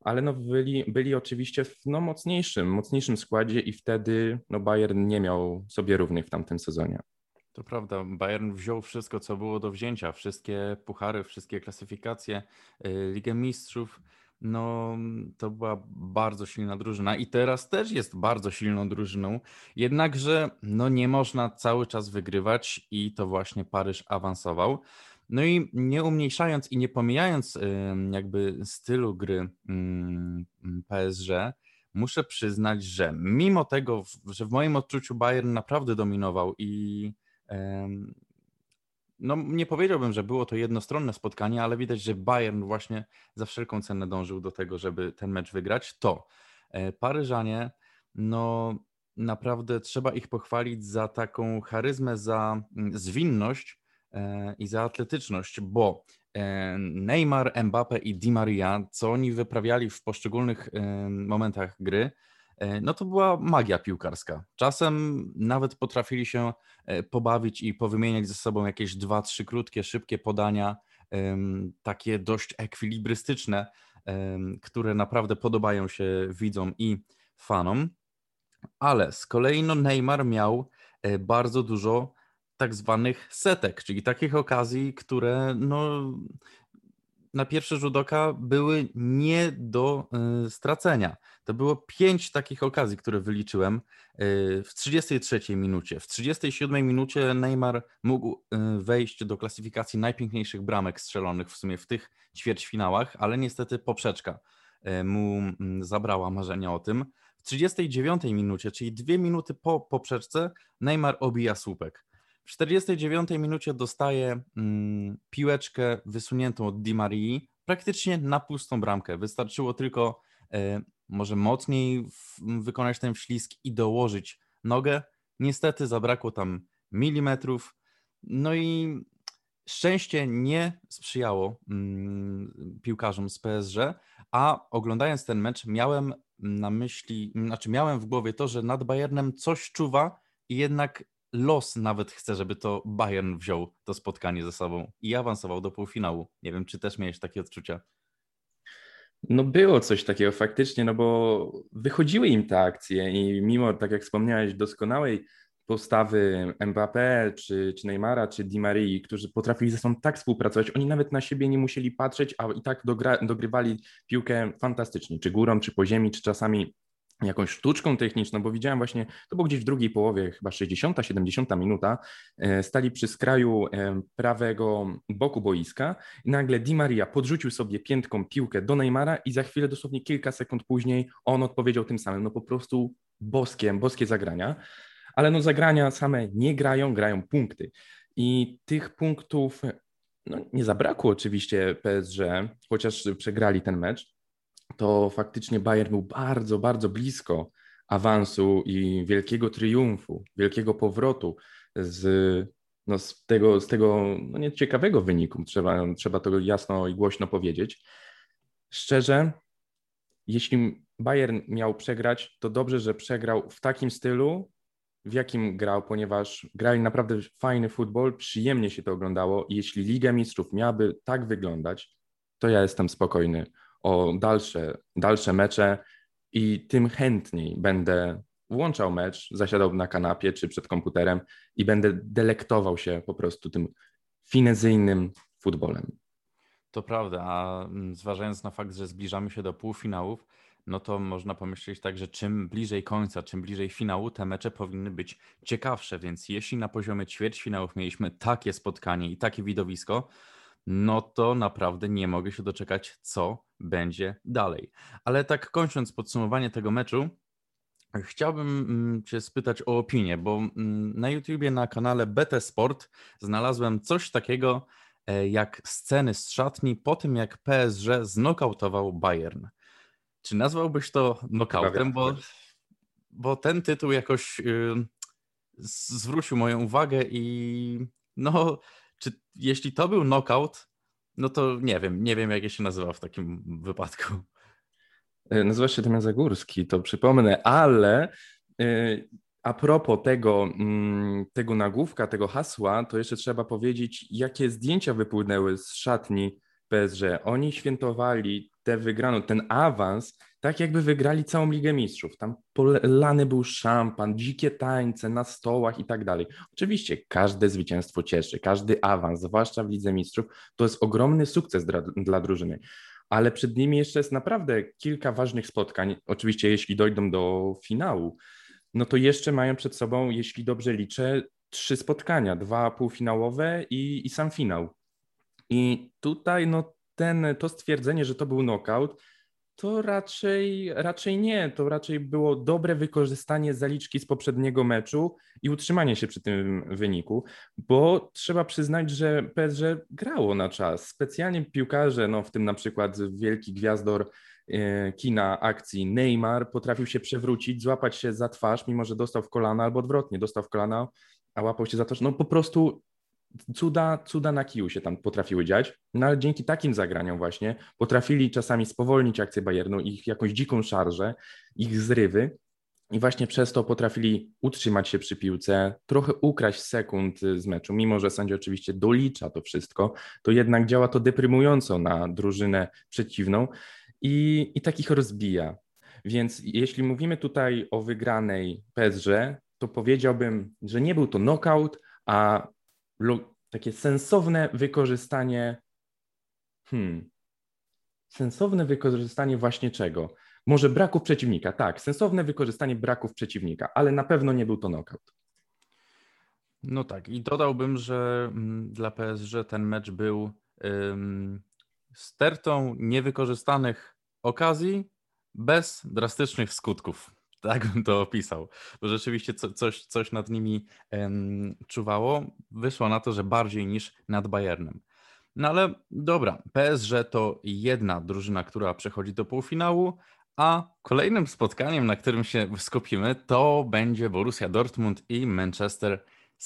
ale no byli, byli oczywiście w no, mocniejszym, mocniejszym składzie i wtedy no, Bayern nie miał sobie równych w tamtym sezonie. To prawda, Bayern wziął wszystko, co było do wzięcia, wszystkie puchary, wszystkie klasyfikacje, y, Ligę Mistrzów. No, to była bardzo silna drużyna i teraz też jest bardzo silną drużyną. Jednakże, no, nie można cały czas wygrywać i to właśnie Paryż awansował. No i nie umniejszając i nie pomijając jakby stylu gry mm, PSG, muszę przyznać, że mimo tego, że w moim odczuciu Bayern naprawdę dominował i no nie powiedziałbym, że było to jednostronne spotkanie, ale widać, że Bayern właśnie za wszelką cenę dążył do tego, żeby ten mecz wygrać, to e, Paryżanie, no naprawdę trzeba ich pochwalić za taką charyzmę, za mm, zwinność i za atletyczność, bo e, Neymar, Mbappe i Di Maria, co oni wyprawiali w poszczególnych momentach gry, E, no to była magia piłkarska. Czasem nawet potrafili się e, pobawić i powymieniać ze sobą jakieś dwa, trzy krótkie, szybkie podania, takie dość ekwilibrystyczne, które naprawdę podobają się widzom i fanom. Ale z kolei no Neymar miał e, bardzo dużo tak zwanych setek, czyli takich okazji, które no, na pierwszy rzut oka były nie do y, stracenia. To było pięć takich okazji, które wyliczyłem y, w 33 minucie. W 37 minucie Neymar mógł y, wejść do klasyfikacji najpiękniejszych bramek strzelonych w sumie w tych ćwierćfinałach, ale niestety poprzeczka mu mm, zabrała marzenia o tym. W 39 minucie, czyli dwie minuty po poprzeczce, Neymar obija słupek. W 49 minucie dostaje mm, piłeczkę wysuniętą od Di Marii praktycznie na pustą bramkę. Wystarczyło tylko e, może mocniej w, wykonać ten wślizg i dołożyć nogę. Niestety zabrakło tam milimetrów. No i szczęście nie sprzyjało mm, piłkarzom z PSG, a oglądając ten mecz miałem na myśli, znaczy miałem w głowie to, że nad Bayernem coś czuwa i jednak los nawet chce, żeby to Bayern wziął to spotkanie ze sobą i awansował do półfinału. Nie wiem, czy też miałeś takie odczucia? No było coś takiego faktycznie, no bo wychodziły im te akcje i mimo, tak jak wspomniałeś, doskonałej postawy Mbappé, czy, czy Neymara, czy Di Marii, którzy potrafili ze sobą tak współpracować, oni nawet na siebie nie musieli patrzeć, a i tak dogra, dogrywali piłkę fantastycznie, czy górą, czy po ziemi, czy czasami jakąś sztuczką techniczną, bo widziałem właśnie, to było gdzieś w drugiej połowie, chyba 60, 70 minuta, e, stali przy skraju e, prawego boku boiska. I nagle Di Maria podrzucił sobie piętką piłkę do Neymara i za chwilę, dosłownie kilka sekund później, on odpowiedział tym samym, no po prostu boskie, boskie zagrania, ale no zagrania same nie grają, grają punkty. I tych punktów no, nie zabrakło oczywiście PSG, chociaż przegrali ten mecz, to faktycznie Bayern był bardzo, bardzo blisko awansu i wielkiego triumfu, wielkiego powrotu z, no, z tego, z tego no, nieciekawego wyniku, trzeba, trzeba to jasno i głośno powiedzieć. Szczerze, jeśli Bayern miał przegrać, to dobrze, że przegrał w takim stylu, w jakim grał, ponieważ grali naprawdę fajny futbol, przyjemnie się to oglądało jeśli Liga Mistrzów miałaby tak wyglądać, to ja jestem spokojny o dalsze, dalsze mecze i tym chętniej będę włączał mecz, zasiadał na kanapie czy przed komputerem i będę delektował się po prostu tym finezyjnym futbolem. To prawda, a mm, zważając na fakt, że zbliżamy się do półfinałów, no to można pomyśleć tak, że czym bliżej końca, czym bliżej finału, te mecze powinny być ciekawsze, więc jeśli na poziomie ćwierćfinałów mieliśmy takie spotkanie i takie widowisko, no to naprawdę nie mogę się doczekać, co będzie dalej. Ale tak kończąc podsumowanie tego meczu, Chciałbym mm, Cię spytać o opinię, bo mm, na YouTubie na kanale BT Sport znalazłem coś takiego e, jak sceny z szatni po tym, jak PSG znokautował Bayern. Czy nazwałbyś to nokautem? Bo, bo ten tytuł jakoś yy, zwrócił moją uwagę i no jeśli to był knockout, no to nie wiem, nie wiem jak się nazywa w takim wypadku. E, nazywa się Damian Zagórski, to przypomnę, ale e, a propos tego, mm, tego nagłówka, tego hasła, to jeszcze trzeba powiedzieć, jakie zdjęcia wypłynęły z szatni PSG. Oni świętowali tę wygraną, ten awans, tak jakby wygrali całą Ligę Mistrzów. Tam polany był szampan, dzikie tańce na stołach i tak dalej. Oczywiście każde zwycięstwo cieszy, każdy awans, zwłaszcza w Lidze Mistrzów, to jest ogromny sukces dla, dla drużyny. Ale przed nimi jeszcze jest naprawdę kilka ważnych spotkań. Oczywiście, jeśli dojdą do finału, no to jeszcze mają przed sobą, jeśli dobrze liczę, trzy spotkania, dwa półfinałowe i, i sam finał. I tutaj no, ten, to stwierdzenie, że to był knockout, to raczej, raczej nie. To raczej było dobre wykorzystanie zaliczki z poprzedniego meczu i utrzymanie się przy tym wyniku, bo trzeba przyznać, że PSG grało na czas. Specjalnie piłkarze, no w tym na przykład wielki gwiazdor e, kina akcji Neymar potrafił się przewrócić, złapać się za twarz, mimo że dostał w kolana albo odwrotnie, dostał w kolana, a łapał się za twarz. No po prostu cuda, cuda na kiju się tam potrafiły dziać, no ale dzięki takim zagraniom właśnie potrafili czasami spowolnić akcję Bayernu, ich jakąś dziką szarżę, ich zrywy i właśnie przez to potrafili utrzymać się przy piłce, trochę ukraść sekund z meczu, mimo że sędzia oczywiście dolicza to wszystko, to jednak działa to deprymująco na drużynę przeciwną i, i takich rozbija. Więc jeśli mówimy tutaj o wygranej PSG, to powiedziałbym, że nie był to knockout, a takie sensowne wykorzystanie. Hmm. Sensowne wykorzystanie właśnie czego? Może braków przeciwnika, tak, sensowne wykorzystanie braków przeciwnika, ale na pewno nie był to knockout. No tak, i dodałbym, że mm, dla PSG ten mecz był um, stertą niewykorzystanych okazji bez drastycznych skutków. Tak bym to opisał, bo rzeczywiście co, coś, coś nad nimi um, czuwało. Wyszło na to, że bardziej niż nad Bayernem. No ale dobra, PSG to jedna drużyna, która przechodzi do półfinału, a kolejnym spotkaniem, na którym się skupimy, to będzie Borussia Dortmund i Manchester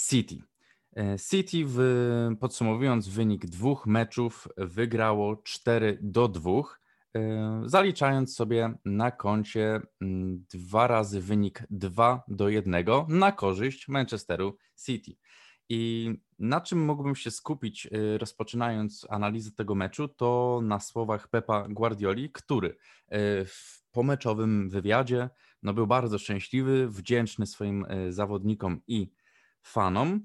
City. E, City, w, podsumowując wynik dwóch meczów, wygrało 4 do 2 Yy, zaliczając sobie na koncie mm, dwa razy wynik 2 do 1 na korzyść Manchesteru City. I na czym mógłbym się skupić, yy, rozpoczynając analizę tego meczu, to na słowach Pepa Guardioli, który yy, w pomeczowym wywiadzie no, był bardzo szczęśliwy, wdzięczny swoim zawodnikom i fanom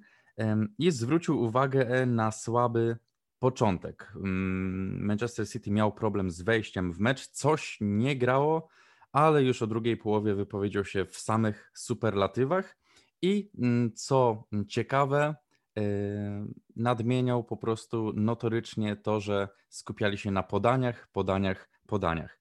i zwrócił uwagę na słaby początek. Mm, Manchester City miał problem z wejściem w mecz, coś nie grało, ale już o drugiej połowie wypowiedział się w samych superlatywach i mm, co ciekawe, e, nadmieniał po prostu notorycznie to, że skupiali się na podaniach, podaniach, podaniach.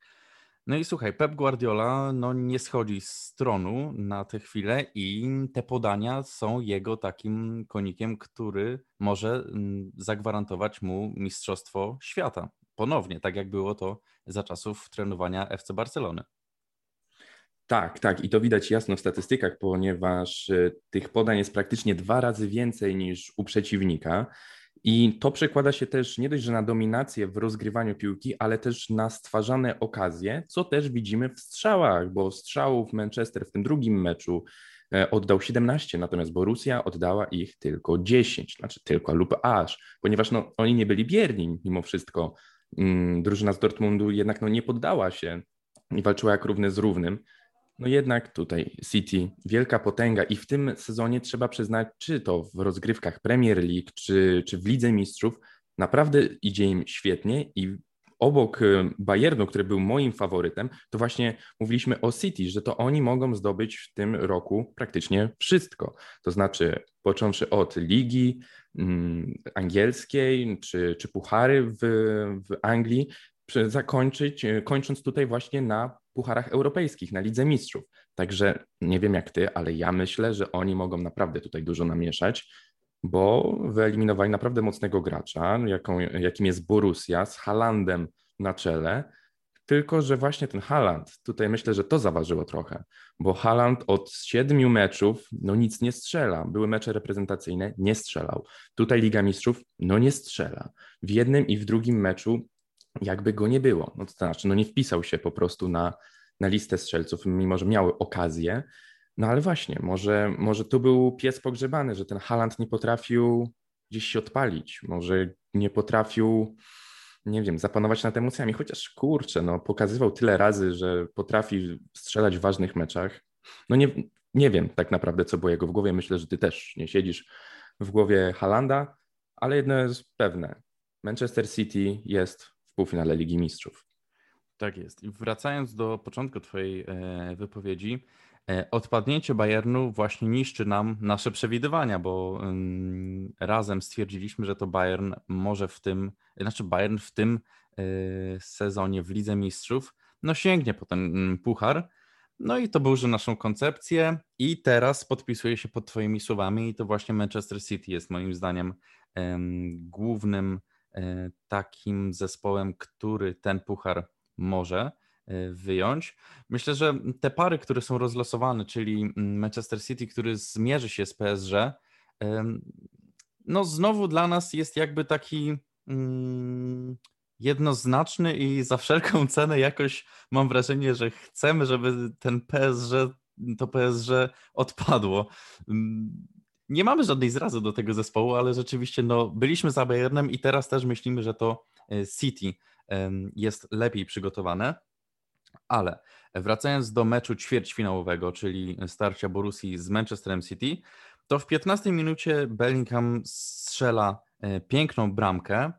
No i słuchaj, Pep Guardiola no, nie schodzi z tronu na tę chwilę i te podania są jego takim konikiem, który może mm, zagwarantować mu Mistrzostwo Świata. Ponownie, tak jak było to za czasów trenowania FC Barcelony. Tak, tak. I to widać jasno w statystykach, ponieważ y, tych podań jest praktycznie dwa razy więcej niż u przeciwnika. I to przekłada się też nie dość, że na dominację w rozgrywaniu piłki, ale też na stwarzane okazje, co też widzimy w strzałach, bo strzałów Manchester w tym drugim meczu e, oddał 17, natomiast Borussia oddała ich tylko 10, znaczy tylko lub aż, ponieważ no, oni nie byli bierni mimo wszystko. Mm, drużyna z Dortmundu jednak no, nie poddała się i walczyła jak równy z równym. No jednak tutaj City, wielka potęga i w tym sezonie trzeba przyznać, czy to w rozgrywkach Premier League, czy, czy w Lidze Mistrzów, naprawdę idzie im świetnie i obok y, Bayernu, który był moim faworytem, to właśnie mówiliśmy o City, że to oni mogą zdobyć w tym roku praktycznie wszystko. To znaczy, począwszy od ligi mm, angielskiej, czy, czy puchary w, w Anglii, zakończyć, y, kończąc tutaj właśnie na pucharach europejskich, na Lidze Mistrzów. Także nie wiem jak ty, ale ja myślę, że oni mogą naprawdę tutaj dużo namieszać, bo wyeliminowali naprawdę mocnego gracza, jaką, jakim jest Borussia, z Halandem na czele, Tylko, że właśnie ten Haaland, tutaj myślę, że to zaważyło trochę, bo Haaland od siedmiu meczów no nic nie strzela. Były mecze reprezentacyjne, nie strzelał. Tutaj Liga Mistrzów, no nie strzela. W jednym i w drugim meczu jakby go nie było. No to znaczy, no nie wpisał się po prostu na, na listę strzelców, mimo że miały okazję. No ale właśnie, może, może tu był pies pogrzebany, że ten Haaland nie potrafił gdzieś się odpalić, może nie potrafił nie wiem, zapanować nad emocjami, chociaż kurczę, no pokazywał tyle razy, że potrafi strzelać w ważnych meczach. No nie, nie wiem tak naprawdę, co było jego w głowie. Myślę, że ty też nie siedzisz w głowie Halanda, ale jedno jest pewne. Manchester City jest półfinale Ligi Mistrzów. Tak jest. I wracając do początku twojej e, wypowiedzi, E, odpadnięcie Bayernu właśnie niszczy nam nasze przewidywania, bo razem stwierdziliśmy, że to Bayern może w tym, znaczy Bayern w tym e, sezonie w Lidze Mistrzów no sięgnie po ten mm, puchar. No i to burzy naszą koncepcję i teraz podpisuję się pod twoimi słowami i to właśnie Manchester City jest moim zdaniem głównym takim zespołem, który ten puchar może. Y, wyjąć. Myślę, że te pary, które są rozlosowane, czyli mm, Manchester City, który zmierzy się z PSG, no znowu dla nas jest jakby taki mm, jednoznaczny i za wszelką cenę jakoś mam wrażenie, że chcemy, żeby ten PSG, to PSG odpadło. Nie mamy żadnej zrazy do tego zespołu, ale rzeczywiście no, byliśmy za Bayernem i teraz też myślimy, że to y, City jest lepiej przygotowane. Ale wracając do meczu ćwierćfinałowego, czyli starcia Borussii z Manchesterem City, to w 15 minucie Bellingham strzela e, piękną bramkę e,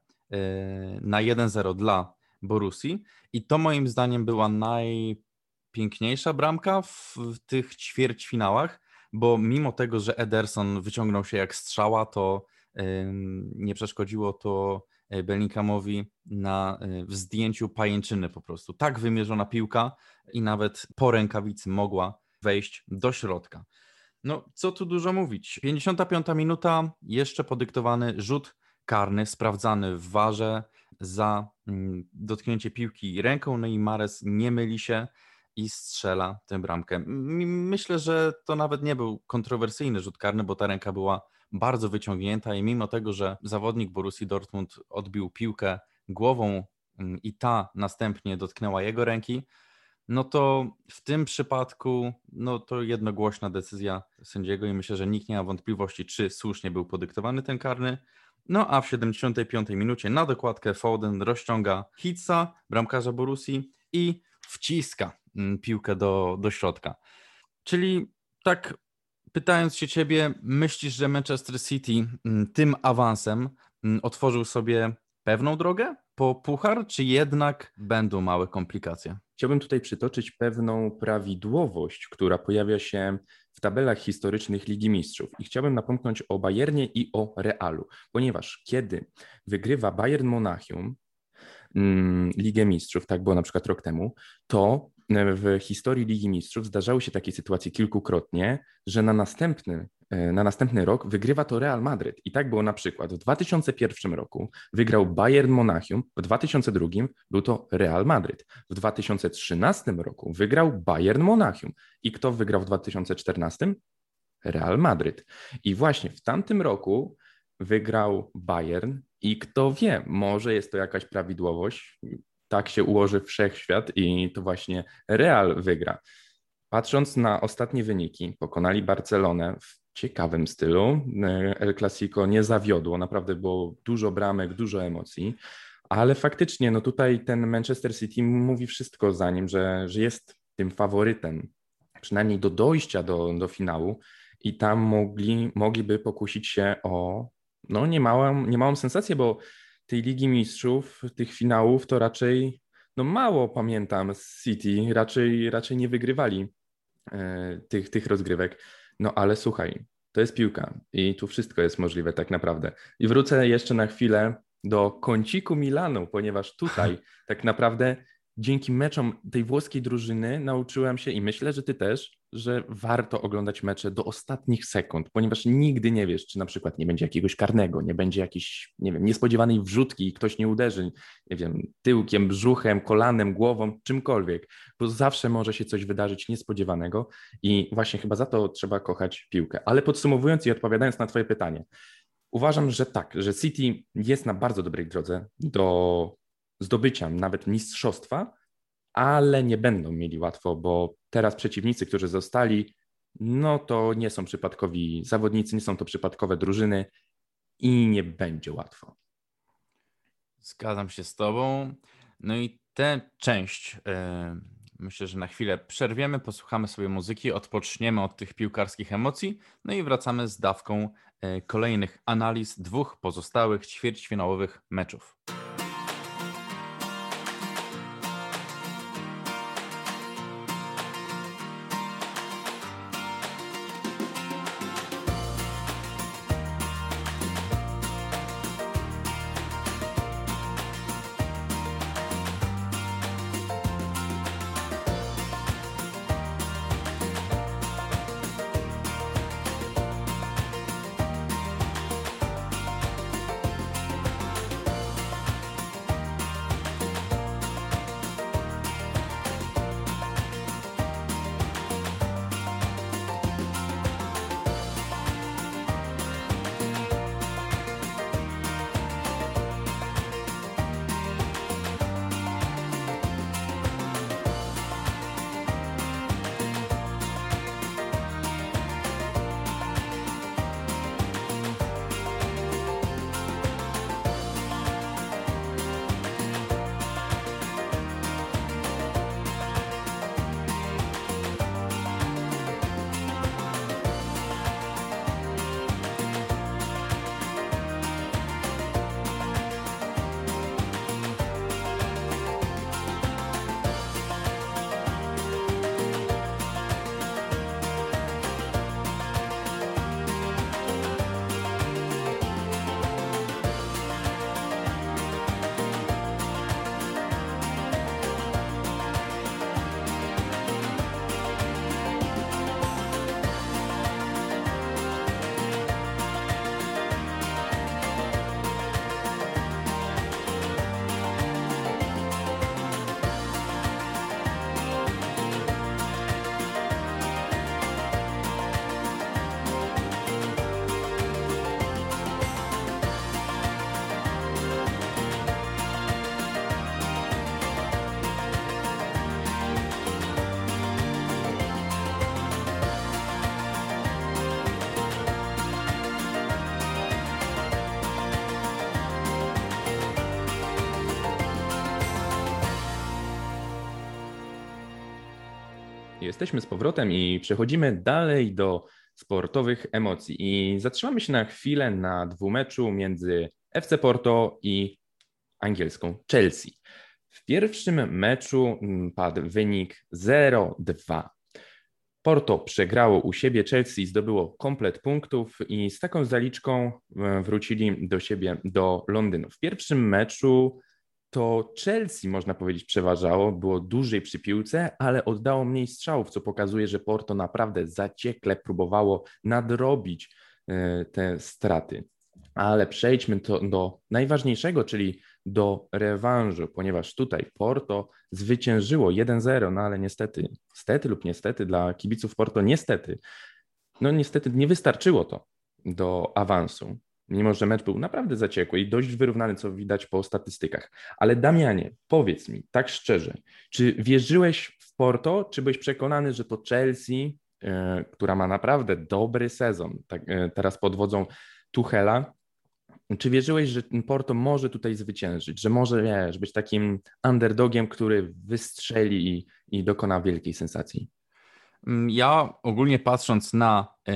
na 1-0 dla Borussii i to moim zdaniem była najpiękniejsza bramka w, tych ćwierćfinałach, bo mimo tego, że Ederson wyciągnął się jak strzała, to nie przeszkodziło to E, Bellinghamowi na e, w zdjęciu pajęczyny po prostu. Tak wymierzona piłka i nawet po rękawicy mogła wejść do środka. No, co tu dużo mówić. 55 minuta, jeszcze podyktowany rzut karny, sprawdzany w warze za mm, dotknięcie piłki ręką, no i Mares nie myli się i strzela tę bramkę. Myślę, że to nawet nie był kontrowersyjny rzut karny, bo ta ręka była bardzo wyciągnięta i mimo tego, że zawodnik Borussii Dortmund odbił piłkę głową i ta następnie dotknęła jego ręki, no to w tym przypadku no to jednogłośna decyzja sędziego i myślę, że nikt nie ma wątpliwości, czy słusznie był podyktowany ten karny. No a w 75 minucie na dokładkę Foden rozciąga Hitsa, bramkarza Borussii i wciska mm, piłkę do, do środka. Czyli tak pytając się ciebie, myślisz, że Manchester City mm, tym awansem mm, otworzył sobie pewną drogę po puchar, czy jednak będą małe komplikacje? Chciałbym tutaj przytoczyć pewną prawidłowość, która pojawia się w tabelach historycznych Ligi Mistrzów. I chciałbym napomknąć o Bayernie i o Realu, ponieważ kiedy wygrywa Bayern Monachium, Ligę Mistrzów, tak było na przykład rok temu, to w historii Ligi Mistrzów zdarzały się takie sytuacje kilkukrotnie, że na następny, e, na następny rok wygrywa to Real Madryt. I tak było na przykład w 2001 roku wygrał Bayern Monachium, w 2002 był to Real Madryt. W 2013 roku wygrał Bayern Monachium. I kto wygrał w 2014? Real Madryt. I właśnie w tamtym roku wygrał Bayern i kto wie, może jest to jakaś prawidłowość, tak się ułoży wszechświat i to właśnie Real wygra. Patrząc na ostatnie wyniki, pokonali Barcelonę w ciekawym stylu. El Clasico nie zawiodło, naprawdę było dużo bramek, dużo emocji, ale faktycznie no tutaj ten Manchester City mówi wszystko za nim, że, że jest tym faworytem, przynajmniej do dojścia do, do finału i tam mogli, mogliby pokusić się o no, niemałą, niemałą sensację, bo tej Ligi Mistrzów, tych finałów, to raczej no mało pamiętam z City, raczej, raczej nie wygrywali e, tych, tych rozgrywek. No ale słuchaj, to jest piłka i tu wszystko jest możliwe tak naprawdę. I wrócę jeszcze na chwilę do kąciku Milanu, ponieważ tutaj tak naprawdę dzięki meczom tej włoskiej drużyny nauczyłem się i myślę, że ty też, że warto oglądać mecze do ostatnich sekund, ponieważ nigdy nie wiesz, czy na przykład nie będzie jakiegoś karnego, nie będzie jakiejś, nie wiem, niespodziewanej wrzutki i ktoś nie uderzy, nie wiem, tyłkiem, brzuchem, kolanem, głową, czymkolwiek, bo zawsze może się coś wydarzyć niespodziewanego i właśnie chyba za to trzeba kochać piłkę. Ale podsumowując i odpowiadając na twoje pytanie, uważam, że tak, że City jest na bardzo dobrej drodze do zdobycia nawet mistrzostwa, ale nie będą mieli łatwo, bo teraz przeciwnicy, którzy zostali, no to nie są przypadkowi zawodnicy, nie są to przypadkowe drużyny i nie będzie łatwo. Zgadzam się z Tobą. No i tę część yy, myślę, że na chwilę przerwiemy, posłuchamy sobie muzyki, odpoczniemy od tych piłkarskich emocji, no i wracamy z dawką yy, kolejnych analiz dwóch pozostałych ćwierćfinałowych meczów. Jesteśmy z powrotem i przechodzimy dalej do sportowych emocji. I zatrzymamy się na chwilę na dwumeczu między FC Porto i angielską Chelsea. W pierwszym meczu mm, padł wynik 0-2. Porto przegrało u siebie, Chelsea zdobyło komplet punktów i z taką zaliczką e, wrócili do siebie do Londynu. W pierwszym meczu to Chelsea, można powiedzieć, przeważało, było dłużej przy piłce, ale oddało mniej strzałów, co pokazuje, że Porto naprawdę zaciekle próbowało nadrobić e, te straty. Ale przejdźmy to do najważniejszego, czyli do rewanżu, ponieważ tutaj Porto zwyciężyło 1-0, no ale niestety, stety lub niestety dla kibiców Porto, niestety, no niestety nie wystarczyło to do awansu mimo że mecz był naprawdę zaciekły i dość wyrównany, co widać po statystykach. Ale Damianie, powiedz mi tak szczerze, czy wierzyłeś w Porto, czy byłeś przekonany, że to Chelsea, e, która ma naprawdę dobry sezon, tak, e, teraz pod wodzą Tuchela, czy wierzyłeś, że Porto może tutaj zwyciężyć, że może, wiesz, być takim underdogiem, który wystrzeli i, i dokona wielkiej sensacji? Mm, ja ogólnie patrząc na y,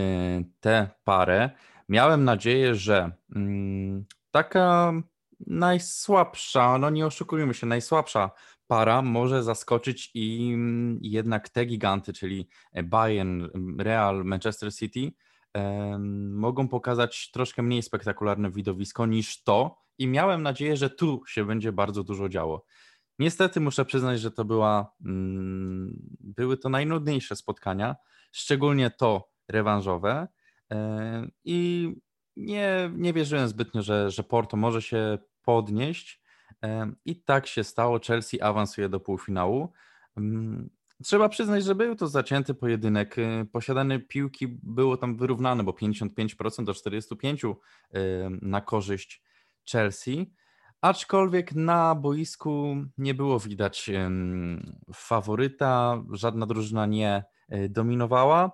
tę parę, miałem nadzieję, że mm, taka najsłabsza, no nie oszukujmy się, najsłabsza para może zaskoczyć i mm, jednak te giganty, czyli Bayern, Real, Manchester City, mogą pokazać troszkę mniej spektakularne widowisko niż to i miałem nadzieję, że tu się będzie bardzo dużo działo. Niestety muszę przyznać, że to była, mm, były to najnudniejsze spotkania, szczególnie to rewanżowe. E, I nie, nie wierzyłem zbytnio, że, że Porto może się podnieść. E, I tak się stało. Chelsea awansuje do półfinału. Trzeba przyznać, że był to zacięty pojedynek. E, posiadane piłki było tam wyrównane, bo 55% do 45% na korzyść Chelsea. Aczkolwiek na boisku nie było widać faworyta, żadna drużyna nie dominowała.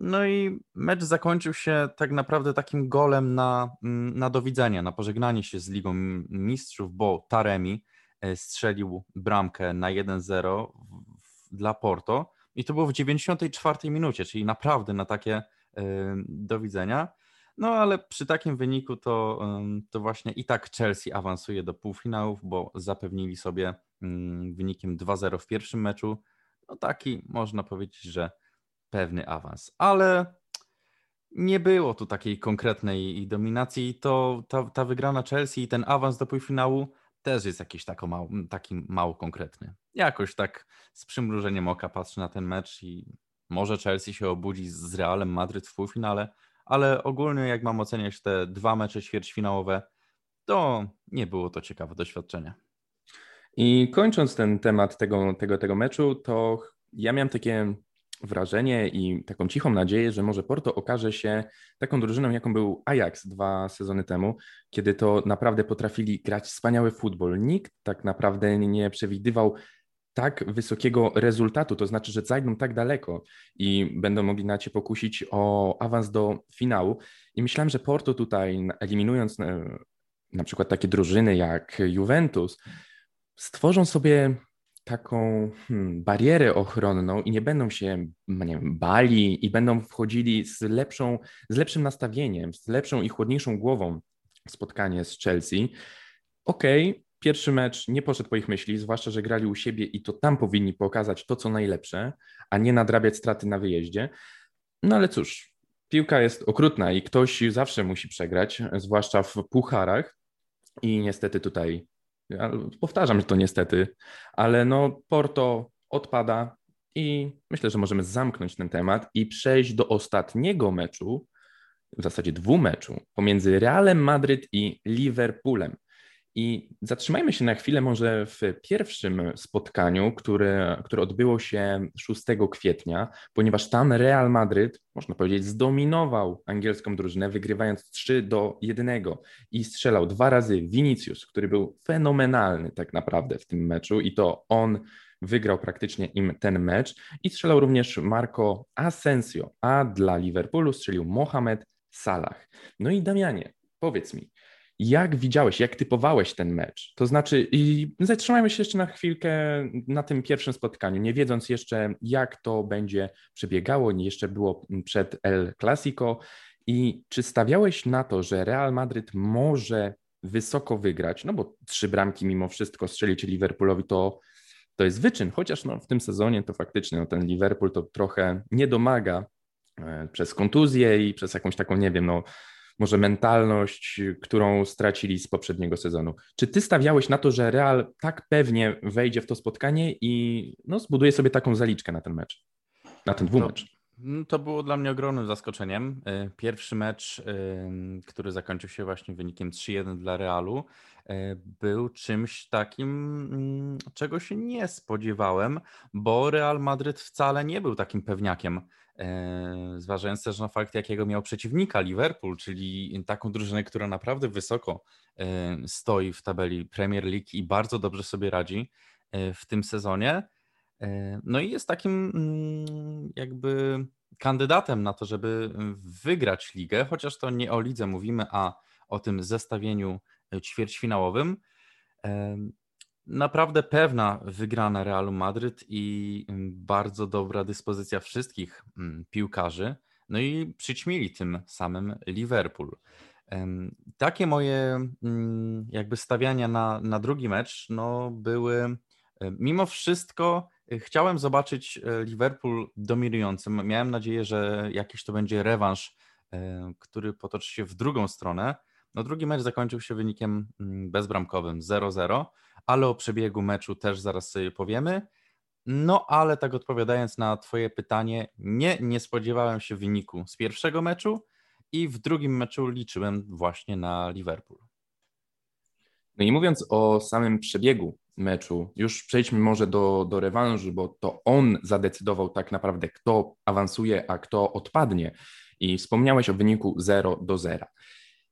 No i mecz zakończył się tak naprawdę takim golem na, mm, na na pożegnanie się z Ligą Mistrzów, bo Taremi e, strzelił bramkę na 1-0 dla Porto i to było w 94 minucie, czyli naprawdę na takie do widzenia. No ale przy takim wyniku to, to właśnie i tak Chelsea awansuje do półfinałów, bo zapewnili sobie mm, wynikiem 2-0 w pierwszym meczu. No taki można powiedzieć, że pewny awans, ale nie było tu takiej konkretnej dominacji. To ta, ta wygrana Chelsea i ten awans do półfinału też jest jakiś mało, taki mało konkretny. Jakoś tak z przymrużeniem oka patrzę na ten mecz i może Chelsea się obudzi z Realem Madryt w półfinale, ale ogólnie jak mam oceniać te dwa mecze ćwierćfinałowe, to nie było to ciekawe doświadczenie. I kończąc ten temat tego, tego, tego meczu, to ja miałem takie wrażenie i taką cichą nadzieję, że może Porto okaże się taką drużyną, jaką był Ajax dwa sezony temu, kiedy to naprawdę potrafili grać wspaniały futbol. Nikt tak naprawdę nie przewidywał tak wysokiego rezultatu, to znaczy, że zajdą tak daleko i będą mogli na cię pokusić o awans do finału. I myślałem, że Porto tutaj, eliminując e, na przykład takie drużyny jak Juventus, stworzą sobie taką hmm, barierę ochronną i nie będą się nie wiem, bali i będą wchodzili z, lepszą, z lepszym nastawieniem, z lepszą i chłodniejszą głową w spotkanie z Chelsea. Okej, okay, pierwszy mecz nie poszedł po ich myśli, zwłaszcza, że grali u siebie i to tam powinni pokazać to, co najlepsze, a nie nadrabiać straty na wyjeździe. No ale cóż, piłka jest okrutna i ktoś zawsze musi przegrać, zwłaszcza w pucharach. I niestety tutaj ja powtarzam to niestety, ale no Porto odpada i myślę, że możemy zamknąć ten temat i przejść do ostatniego meczu, w zasadzie dwumeczu, pomiędzy Realem Madryt i Liverpoolem. I zatrzymajmy się na chwilę może w pierwszym spotkaniu, które, które odbyło się 6 kwietnia, ponieważ tam Real Madryt, można powiedzieć, zdominował angielską drużynę, wygrywając 3 do 1 i strzelał dwa razy Vinicius, który był fenomenalny tak naprawdę w tym meczu i to on wygrał praktycznie im ten mecz i strzelał również Marco Asensio, a dla Liverpoolu strzelił Mohamed Salah. No i Damianie, powiedz mi, jak widziałeś, jak typowałeś ten mecz? To znaczy, i zatrzymajmy się jeszcze na chwilkę na tym pierwszym spotkaniu, nie wiedząc jeszcze, jak to będzie przebiegało, nie jeszcze było przed El Clasico. I czy stawiałeś na to, że Real Madryt może wysoko wygrać? No bo trzy bramki mimo wszystko strzelić Liverpoolowi to, to jest wyczyn, chociaż no, w tym sezonie to faktycznie no, ten Liverpool to trochę nie domaga e, przez kontuzję i przez jakąś taką, nie wiem, no może mentalność, którą stracili z poprzedniego sezonu. Czy ty stawiałeś na to, że Real tak pewnie wejdzie w to spotkanie i no, zbuduje sobie taką zaliczkę na ten mecz, na ten dwumecz? To, no, to było dla mnie ogromnym zaskoczeniem. Y, pierwszy mecz, y, który zakończył się właśnie wynikiem 3-1 dla Realu, y, był czymś takim, mm, czego się nie spodziewałem, bo Real Madryt wcale nie był takim pewniakiem zważając też na fakt, jakiego miał przeciwnika Liverpool, czyli taką drużynę, która naprawdę wysoko e, stoi w tabeli Premier League i bardzo dobrze sobie radzi e, w tym sezonie. No i jest takim mm, jakby kandydatem na to, żeby wygrać ligę, chociaż to nie o lidze mówimy, a o tym zestawieniu ćwierćfinałowym naprawdę pewna wygrana Realu Madryt i mm, bardzo dobra dyspozycja wszystkich mm, piłkarzy. No i przyćmili tym samym Liverpool. Takie moje mm, jakby stawiania na, na drugi mecz no były e, mimo wszystko e, chciałem zobaczyć e, Liverpool dominującym. Miałem nadzieję, że jakiś to będzie rewanż, który potoczy się w drugą stronę. No drugi mecz zakończył się wynikiem bezbramkowym 0-0 ale o przebiegu meczu też zaraz sobie powiemy. No, ale tak odpowiadając na Twoje pytanie, nie, nie spodziewałem się wyniku z pierwszego meczu i w drugim meczu liczyłem właśnie na Liverpool. No i mówiąc o samym przebiegu meczu, już przejdźmy może do, do rewanżu, bo to on zadecydował tak naprawdę, kto awansuje, a kto odpadnie. I wspomniałeś o wyniku 0 do 0.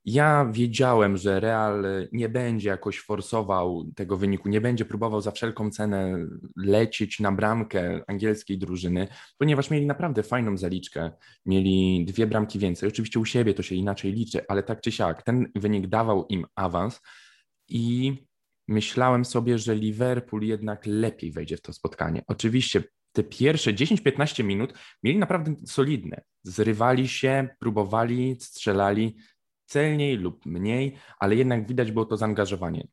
Ja wiedziałem, że Real nie będzie jakoś forsował tego wyniku, nie będzie próbował za wszelką cenę lecieć na bramkę angielskiej drużyny, ponieważ mieli naprawdę fajną zaliczkę. Mieli dwie bramki więcej. Oczywiście u siebie to się inaczej liczy, ale tak czy siak, ten wynik dawał im awans i myślałem sobie, że Liverpool jednak lepiej wejdzie w to spotkanie. Oczywiście te pierwsze 10-15 minut mieli naprawdę solidne. Zrywali się, próbowali, strzelali celniej lub mniej, ale jednak widać było to zaangażowanie.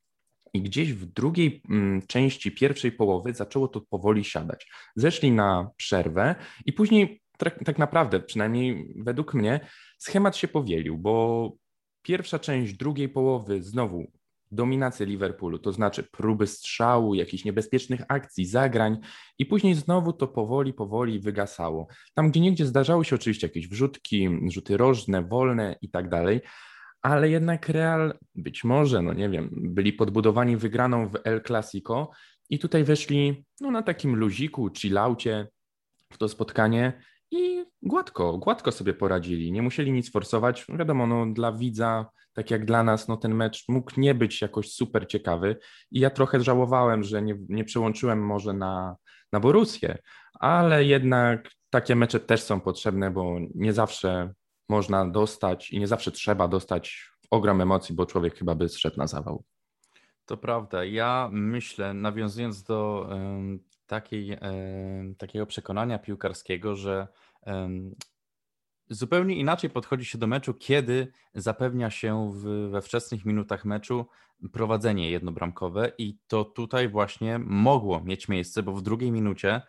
I gdzieś w drugiej mm, części pierwszej połowy zaczęło to powoli siadać. Zeszli na przerwę i później tak, tak naprawdę, przynajmniej według mnie, schemat się powielił, bo pierwsza część drugiej połowy znowu dominację Liverpoolu, to znaczy próby strzału, jakichś niebezpiecznych akcji, zagrań i później znowu to powoli, powoli wygasało. Tam gdzie niegdzie zdarzały się oczywiście jakieś wrzutki, rzuty rożne, wolne i tak dalej, ale jednak Real być może, no nie wiem, byli podbudowani wygraną w El Clasico i tutaj weszli no, na takim luziku, chillaucie w to spotkanie i gładko, gładko sobie poradzili. Nie musieli nic forsować. Wiadomo, no, dla widza, tak jak dla nas, no, ten mecz mógł nie być jakoś super ciekawy. I ja trochę żałowałem, że nie, nie przełączyłem może na, na Borussię, ale jednak takie mecze też są potrzebne, bo nie zawsze można dostać i nie zawsze trzeba dostać ogrom emocji, bo człowiek chyba by zszedł na zawał. To prawda. Ja myślę, nawiązując do takiej, takiego przekonania piłkarskiego, że zupełnie inaczej podchodzi się do meczu, kiedy zapewnia się w, we wczesnych minutach meczu prowadzenie jednobramkowe i to tutaj właśnie mogło mieć miejsce, bo w drugiej minucie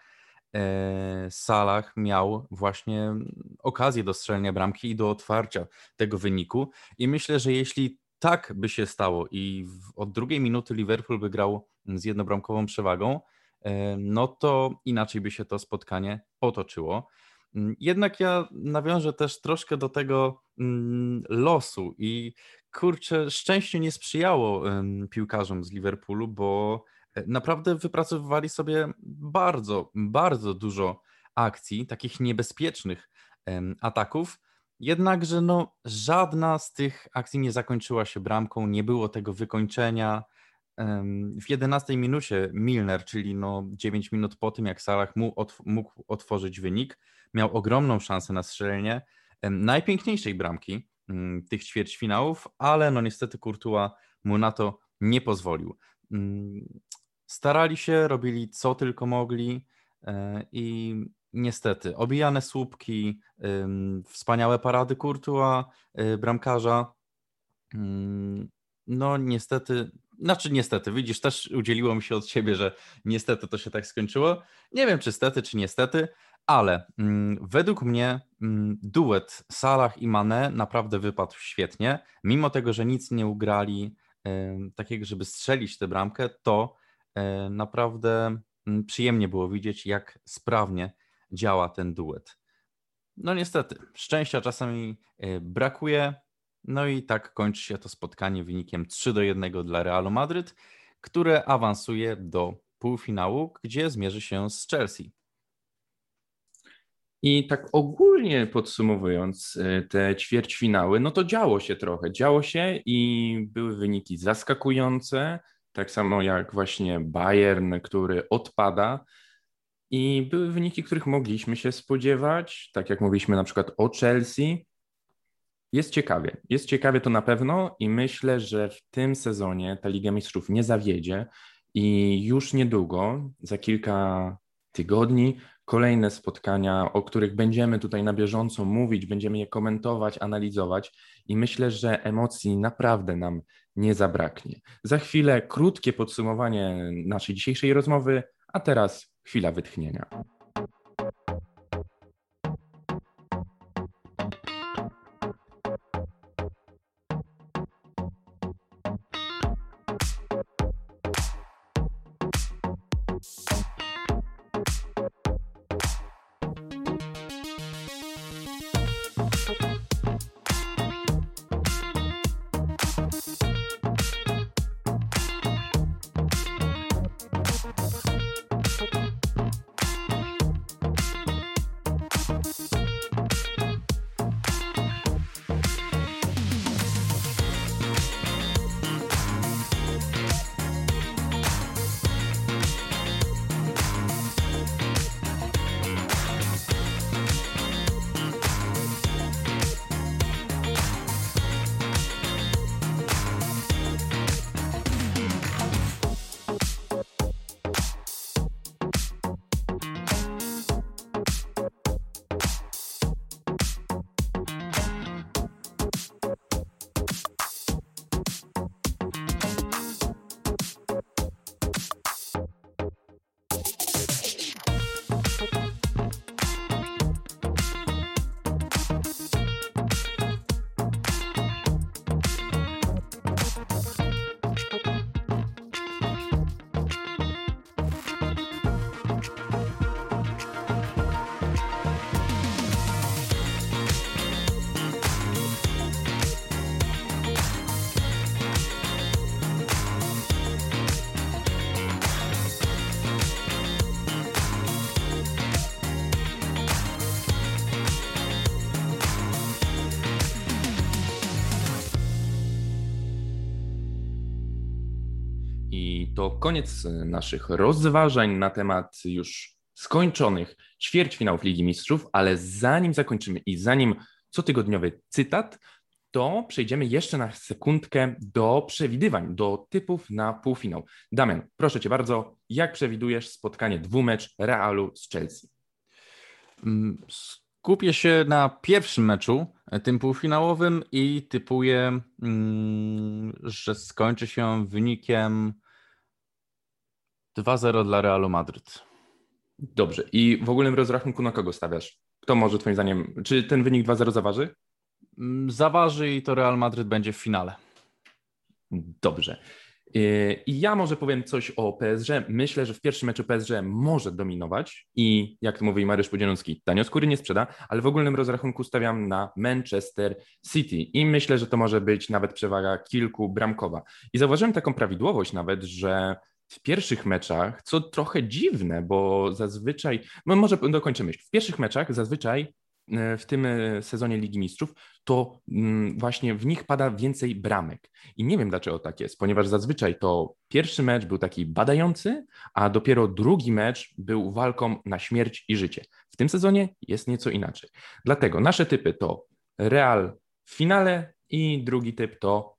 E, Salah miał właśnie okazję do strzelenia bramki i do otwarcia tego wyniku. I myślę, że jeśli tak by się stało i od drugiej minuty Liverpool by grał z jednobramkową przewagą, e, no to inaczej by się to spotkanie potoczyło. Mm, jednak ja nawiążę też troszkę do tego mm, losu i kurczę, szczęście nie sprzyjało piłkarzom z Liverpoolu, bo E, naprawdę wypracowywali sobie bardzo, bardzo dużo akcji, takich niebezpiecznych ataków. Jednakże no, żadna z tych akcji nie zakończyła się bramką, nie było tego wykończenia. W 11 minucie Milner, czyli no 9 minut po tym, jak Salah mógł otworzyć wynik, miał ogromną szansę na strzelenie najpiękniejszej bramki mm, tych ćwierćfinałów, ale no niestety Courtois mu na to nie pozwolił. Mm, starali się, robili co tylko mogli e, i niestety obijane słupki, wspaniałe parady Courtois, e, bramkarza. Mm, no niestety, znaczy niestety, widzisz, też udzieliło mi się od siebie, że niestety to się tak skończyło. Nie wiem, czy stety, czy niestety, ale mm, według mnie mm, duet Salah i Mane naprawdę wypadł świetnie. Mimo tego, że nic nie ugrali takiego, żeby strzelić tę bramkę, to E, naprawdę mm, przyjemnie było widzieć, jak sprawnie działa ten duet. No niestety, szczęścia czasami e, brakuje. No i tak kończy się to spotkanie wynikiem 3 do 1 dla Realu Madryt, które awansuje do półfinału, gdzie zmierzy się z Chelsea. I tak ogólnie podsumowując e, te ćwierćfinały, no to działo się trochę. Działo się i były wyniki zaskakujące, tak samo jak właśnie Bayern, który odpada. I były wyniki, których mogliśmy się spodziewać, tak jak mówiliśmy na przykład o Chelsea. Jest ciekawie, jest ciekawie to na pewno i myślę, że w tym sezonie ta Liga Mistrzów nie zawiedzie i już niedługo, za kilka tygodni, kolejne spotkania, o których będziemy tutaj na bieżąco mówić, będziemy je komentować, analizować i myślę, że emocji naprawdę nam nie zabraknie. Za chwilę krótkie podsumowanie naszej dzisiejszej rozmowy, a teraz chwila wytchnienia. To koniec naszych rozważań na temat już skończonych ćwierćfinałów Ligi Mistrzów, ale zanim zakończymy i zanim cotygodniowy cytat, to przejdziemy jeszcze na sekundkę do przewidywań, do typów na półfinał. Damian, proszę Cię bardzo, jak przewidujesz spotkanie dwumecz Realu z Chelsea? Mm, skupię się na pierwszym meczu, e, tym półfinałowym i typuję, mm, że skończy się wynikiem 2-0 dla Realu Madryt. Dobrze. I w ogólnym rozrachunku na kogo stawiasz? Kto może Twoim zdaniem, czy ten wynik 2-0 zaważy? Mm, zaważy i to Real Madryt będzie w finale. Dobrze. Yy, I ja może powiem coś o PSG. Myślę, że w pierwszym meczu PSG może dominować i jak mówi Mariusz Podzielonski, tanio skóry nie sprzeda, ale w ogólnym rozrachunku stawiam na Manchester City i myślę, że to może być nawet przewaga kilku bramkowa. I zauważyłem taką prawidłowość nawet, że w pierwszych meczach, co trochę dziwne, bo zazwyczaj, no może dokończymy. W pierwszych meczach zazwyczaj E, w tym e, sezonie Ligi Mistrzów, to mm, właśnie w nich pada więcej bramek. I nie wiem dlaczego tak jest, ponieważ zazwyczaj to pierwszy mecz był taki badający, a dopiero drugi mecz był walką na śmierć i życie. W tym sezonie jest nieco inaczej. Dlatego nasze typy to Real w finale i drugi typ to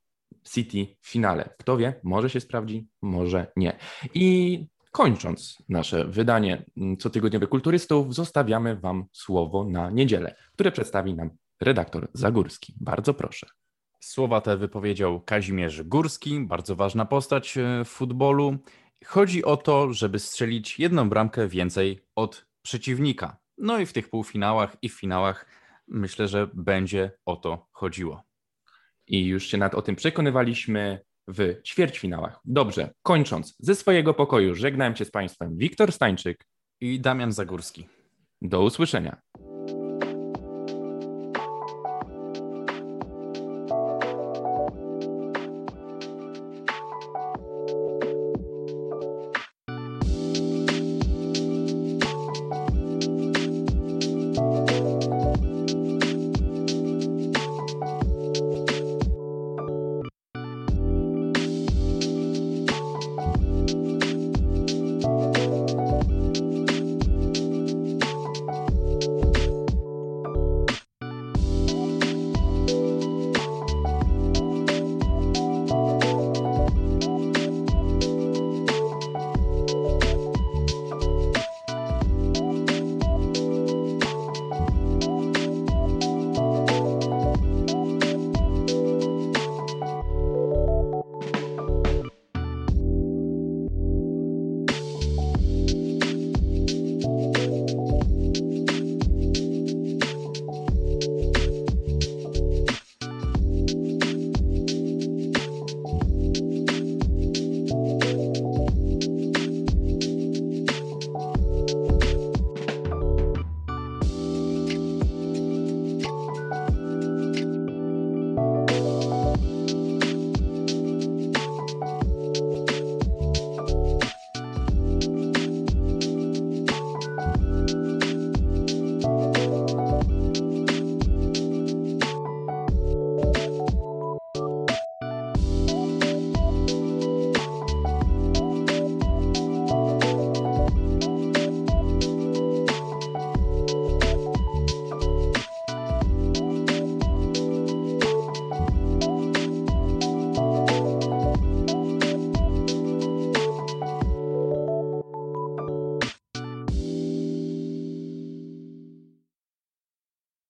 City w finale. Kto wie, może się sprawdzi, może nie. I Kończąc nasze wydanie mm, cotygodniowych kulturystów, zostawiamy Wam słowo na niedzielę, które przedstawi nam redaktor Zagórski. Bardzo proszę. Słowa te wypowiedział Kazimierz Górski, bardzo ważna postać e, w futbolu. Chodzi o to, żeby strzelić jedną bramkę więcej od przeciwnika. No i w tych półfinałach i w finałach myślę, że będzie o to chodziło. I już się nad o tym przekonywaliśmy w ćwierćfinałach. Dobrze, kończąc, ze swojego pokoju żegnałem się z Państwem Wiktor Stańczyk i Damian Zagórski. Do usłyszenia.